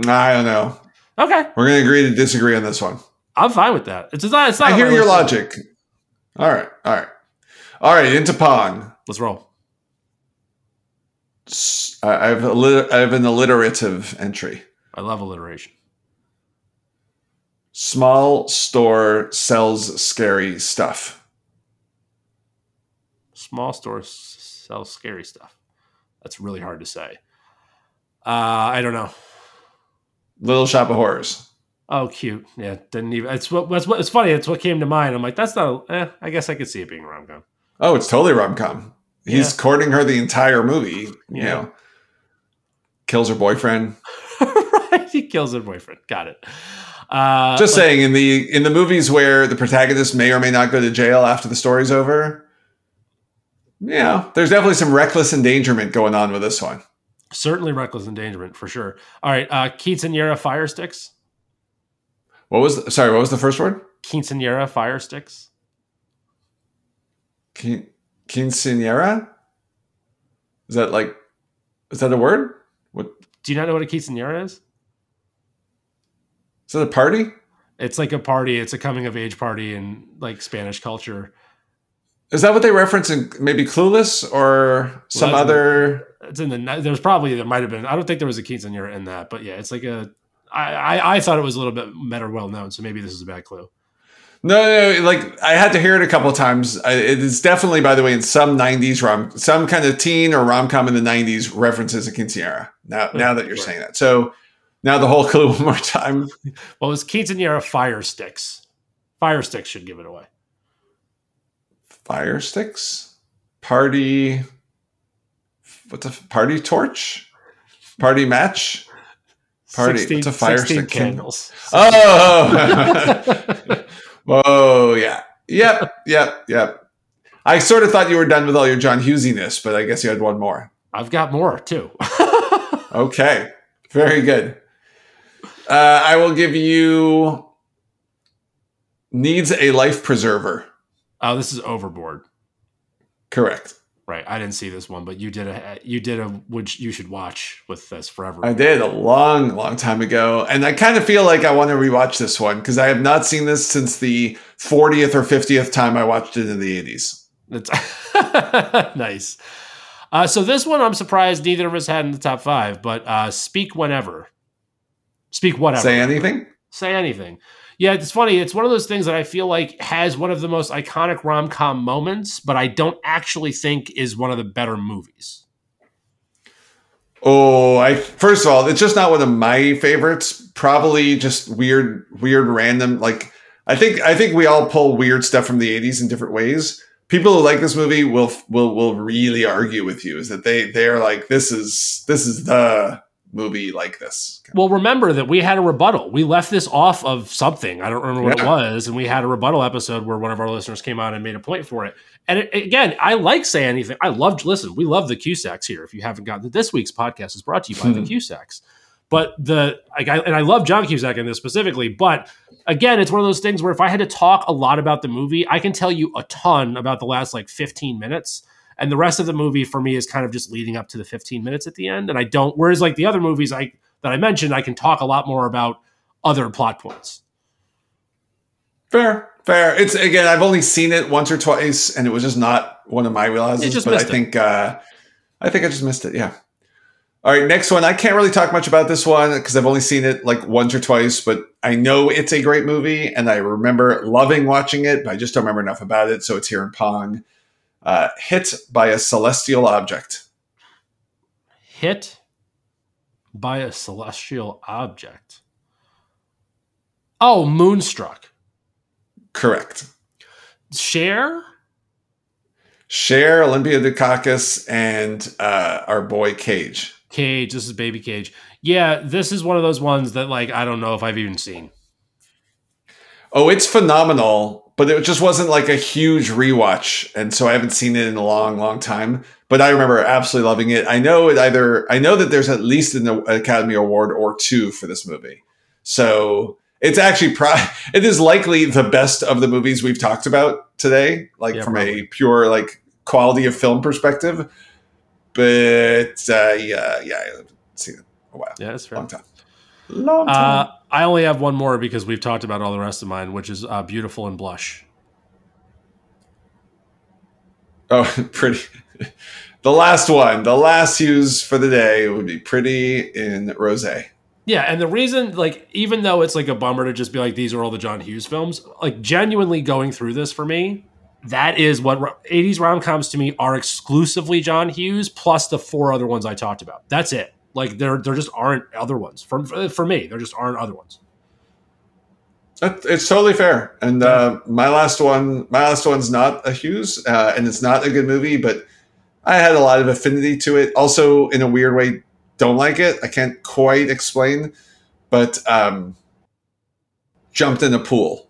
I don't know. Okay, We're going to agree to disagree on this one. I'm fine with that. It's, not. It's not I hear your logic. All right. All right. All right. Into Pong. Let's roll. I I have a I have an alliterative entry. I love alliteration. Small store sells scary stuff. Small store s- sells scary stuff. That's really hard to say. Uh, I don't know. Little Shop of Horrors. Oh, cute. Yeah, didn't even. It's what. What. It's funny. It's what came to mind. I'm like, that's not. Eh, I guess I could see it being rom com. Oh, it's totally rom com. He's Yeah. courting her the entire movie. You Yeah. know, kills her boyfriend. right? He kills her boyfriend. Got it. Uh, Just like- saying, in the in the movies where the protagonist may or may not go to jail after the story's over, yeah, there's definitely some reckless endangerment going on with this one. certainly reckless endangerment for sure. All right, uh, quinceanera fire sticks. What was the, sorry? What was the first word? Quinceanera fire sticks. Quin- Quinceanera? Is that like? Is that a word? What Do you not know what a quinceanera is? is that a party? It's like a party. It's a coming of age party in like Spanish culture. Is that what they reference in maybe Clueless or some that's- other? It's in the. There's probably there might have been. I don't think there was a quinceanera in that, but yeah, it's like a. I, I, I thought it was a little bit better well known, so maybe this is a bad clue. No, no, like I had to hear it a couple of times. I, it is definitely, by the way, in some '90s rom, some kind of teen or rom com in the '90s references a quinceañera. Now, now that you're saying that, so now the whole clue one more time. Well, it was quinceanera fire sticks. Fire sticks should give it away. Fire sticks, party. What's a party torch? Party match. Party- what's a fire 16 stick? candles. Oh, whoa, yeah, yep, yep, yep. I sort of thought you were done with all your John Hughesiness, but I guess you had one more. I've got more too. Okay, very good. Uh, I will give you needs a life preserver. oh, this is overboard. Correct. Right. I didn't see this one, but you did a you did a which you should watch with this forever. I did a long, long time ago, and I kind of feel like I want to rewatch this one because I have not seen this since the 40th or 50th time I watched it in the 80s. That's nice. Uh, so this one, I'm surprised neither of us had in the top five. But uh, speak whenever, speak whatever. Say anything? Say anything. Yeah, it's funny. It's one of those things that I feel like has one of the most iconic rom com moments, but I don't actually think is one of the better movies. Oh, I first of all, it's just not one of my favorites. Probably just weird, weird, random. Like I think, I think we all pull weird stuff from the '80s in different ways. People who like this movie will will will really argue with you. Is that they they're like this is this is the movie like this. Well, remember that we had a rebuttal. We left this off of something. I don't remember what it was. And we had a rebuttal episode where one of our listeners came on and made a point for it. And it, again, I like say anything. I loved, listen, we love the Cusacks here. If you haven't gotten this week's podcast is brought to you by the Hmm. Cusacks. But the, like, I, and I love John Cusack in this specifically. But again, it's one of those things where if I had to talk a lot about the movie, I can tell you a ton about the last like 15 minutes. And the rest of the movie for me is kind of just leading up to the 15 minutes at the end. And I don't, whereas like the other movies I that I mentioned, I can talk a lot more about other plot points. Fair, fair. It's again, I've only seen it once or twice, and it was just not one of my just but I it. think, uh, I think I just missed it. Yeah. All right, next one. I can't really talk much about this one because I've only seen it like once or twice, but I know it's a great movie, and I remember loving watching it, but I just don't remember enough about it. So it's here in Pong. Uh, hit by a celestial object. Hit by a celestial object. Oh, Moonstruck. Correct. Cher? Cher Olympia Dukakis, and uh, our boy Cage. Cage. This is Baby Cage. Yeah, this is one of those ones that, like, I don't know if I've even seen. Oh, it's phenomenal, but it just wasn't like a huge rewatch, and so I haven't seen it in a long, long time. But I remember absolutely loving it. I know it either. I know that there's at least an Academy Award or two for this movie, so it's actually pro- it is likely the best of the movies we've talked about today, like Yeah, from a pure like quality of film perspective. But uh, yeah, yeah, I haven't seen it a while, Yeah, that's fair. long time, long time. Uh, I only have one more because we've talked about all the rest of mine, which is uh, Beautiful and Blush. Oh, pretty. The last one, the last use for the day would be pretty in rose. Yeah, and the reason, like, even though it's like a bummer to just be like, these are all the John Hughes films, like, genuinely going through this for me, that is what 80s rom coms to me are exclusively John Hughes plus the four other ones I talked about. That's it. Like, there, there just aren't other ones. For, for me, there just aren't other ones. It's totally fair. And uh, my last one, my last one's not a Hughes, uh, and it's not a good movie, but I had a lot of affinity to it. Also, in a weird way, don't like it. I can't quite explain, but um, jumped in a pool.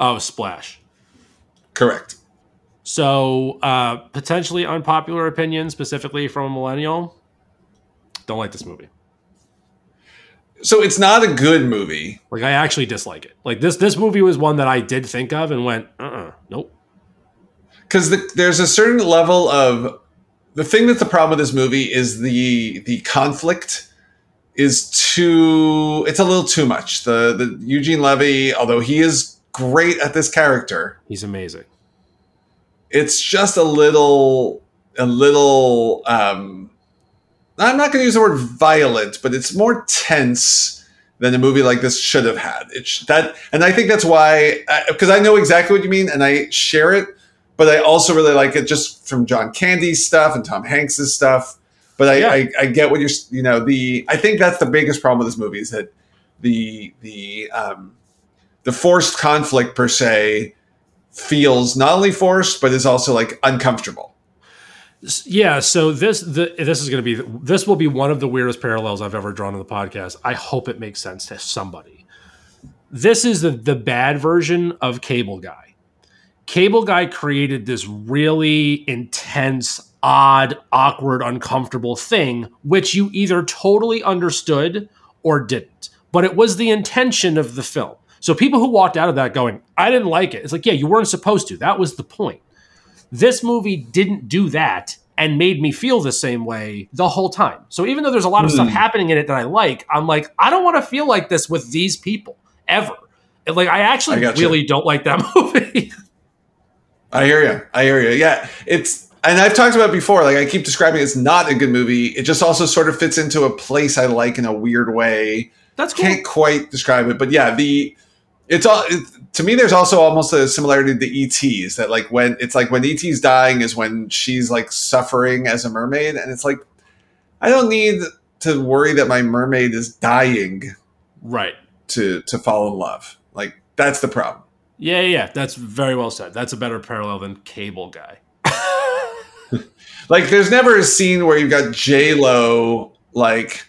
Oh, Splash. Correct. So, uh, potentially unpopular opinion, specifically from a millennial. Don't like this movie. So it's not a good movie. Like, I actually dislike it. Like, this this movie was one that I did think of and went, uh uh nope. because the, there's a certain level of the thing that's the problem with this movie is the the conflict is too it's a little too much the the eugene levy although he is great at this character He's amazing. it's just a little a little um i'm not going to use the word violent but it's more tense than a movie like this should have had it's that and i think that's why because I know exactly what you mean and i share it but i also really like it just from john candy's stuff and tom hanks's stuff but I, Yeah. I, I get what you're you know the i think that's the biggest problem with this movie is that the the um the forced conflict per se feels not only forced but is also like uncomfortable. Yeah, so this the, this is going to be this will be one of the weirdest parallels I've ever drawn in the podcast. I hope it makes sense to somebody. This is the the bad version of Cable Guy. Cable Guy created this really intense, odd, awkward, uncomfortable thing which you either totally understood or didn't. But it was the intention of the film. So people who walked out of that going, "I didn't like it." It's like, "Yeah, you weren't supposed to. That was the point." This movie didn't do that and made me feel the same way the whole time. So even though there's a lot of stuff Hmm. happening in it that I like, I'm like, I don't want to feel like this with these people ever. And, like I actually I really don't like that movie. I hear you. I hear you. Yeah, it's and I've talked about it before. Like I keep describing, it's not a good movie. It just also sort of fits into a place I like in a weird way. That's cool. Can't quite describe it, but yeah, the it's all it, to me. There's also almost a similarity to the ETs that like when it's like when ET's dying is when she's like suffering as a mermaid, and it's like I don't need to worry that my mermaid is dying Right. to to fall in love. Like that's the problem. Yeah, yeah, yeah. That's very well said. That's a better parallel than Cable Guy. Like, there's never a scene where you've got J Lo like,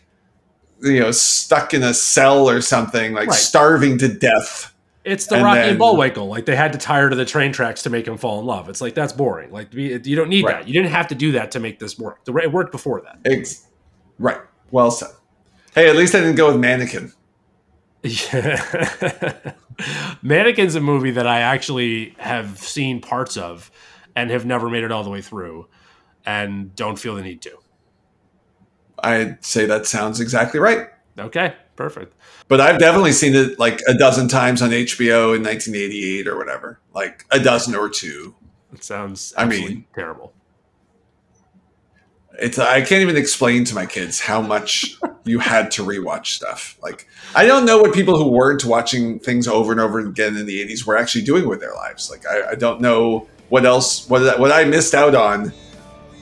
you know, stuck in a cell or something, like Right. starving to death. It's the And Rocky then- Bullwinkle. Like they had to tie her to the train tracks to make him fall in love. It's like that's boring. Like you don't need Right. that. You didn't have to do that to make this work. The- It worked before that. Ex- right. Well said. Hey, at least I didn't go with Mannequin. Yeah. Mannequin's a movie that I actually have seen parts of and have never made it all the way through and don't feel the need to. I'd say that sounds exactly right. Okay, perfect. But I've definitely seen it like a dozen times on HBO in 1988 or whatever, like a dozen or two. It sounds I mean- terrible. It's I can't even explain to my kids how much you had to rewatch stuff. Like I don't know what people who weren't watching things over and over again in the 80s were actually doing with their lives. Like I, I don't know what else what what I missed out on,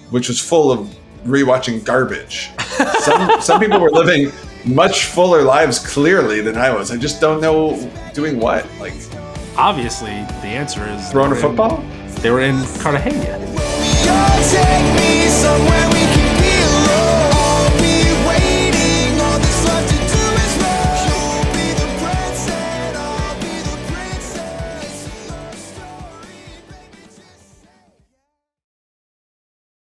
which was full of rewatching garbage. Some some people were living much fuller lives clearly than I was. I just don't know doing what. Like Obviously, the answer is throwing a they were in- football? They were in Cartagena.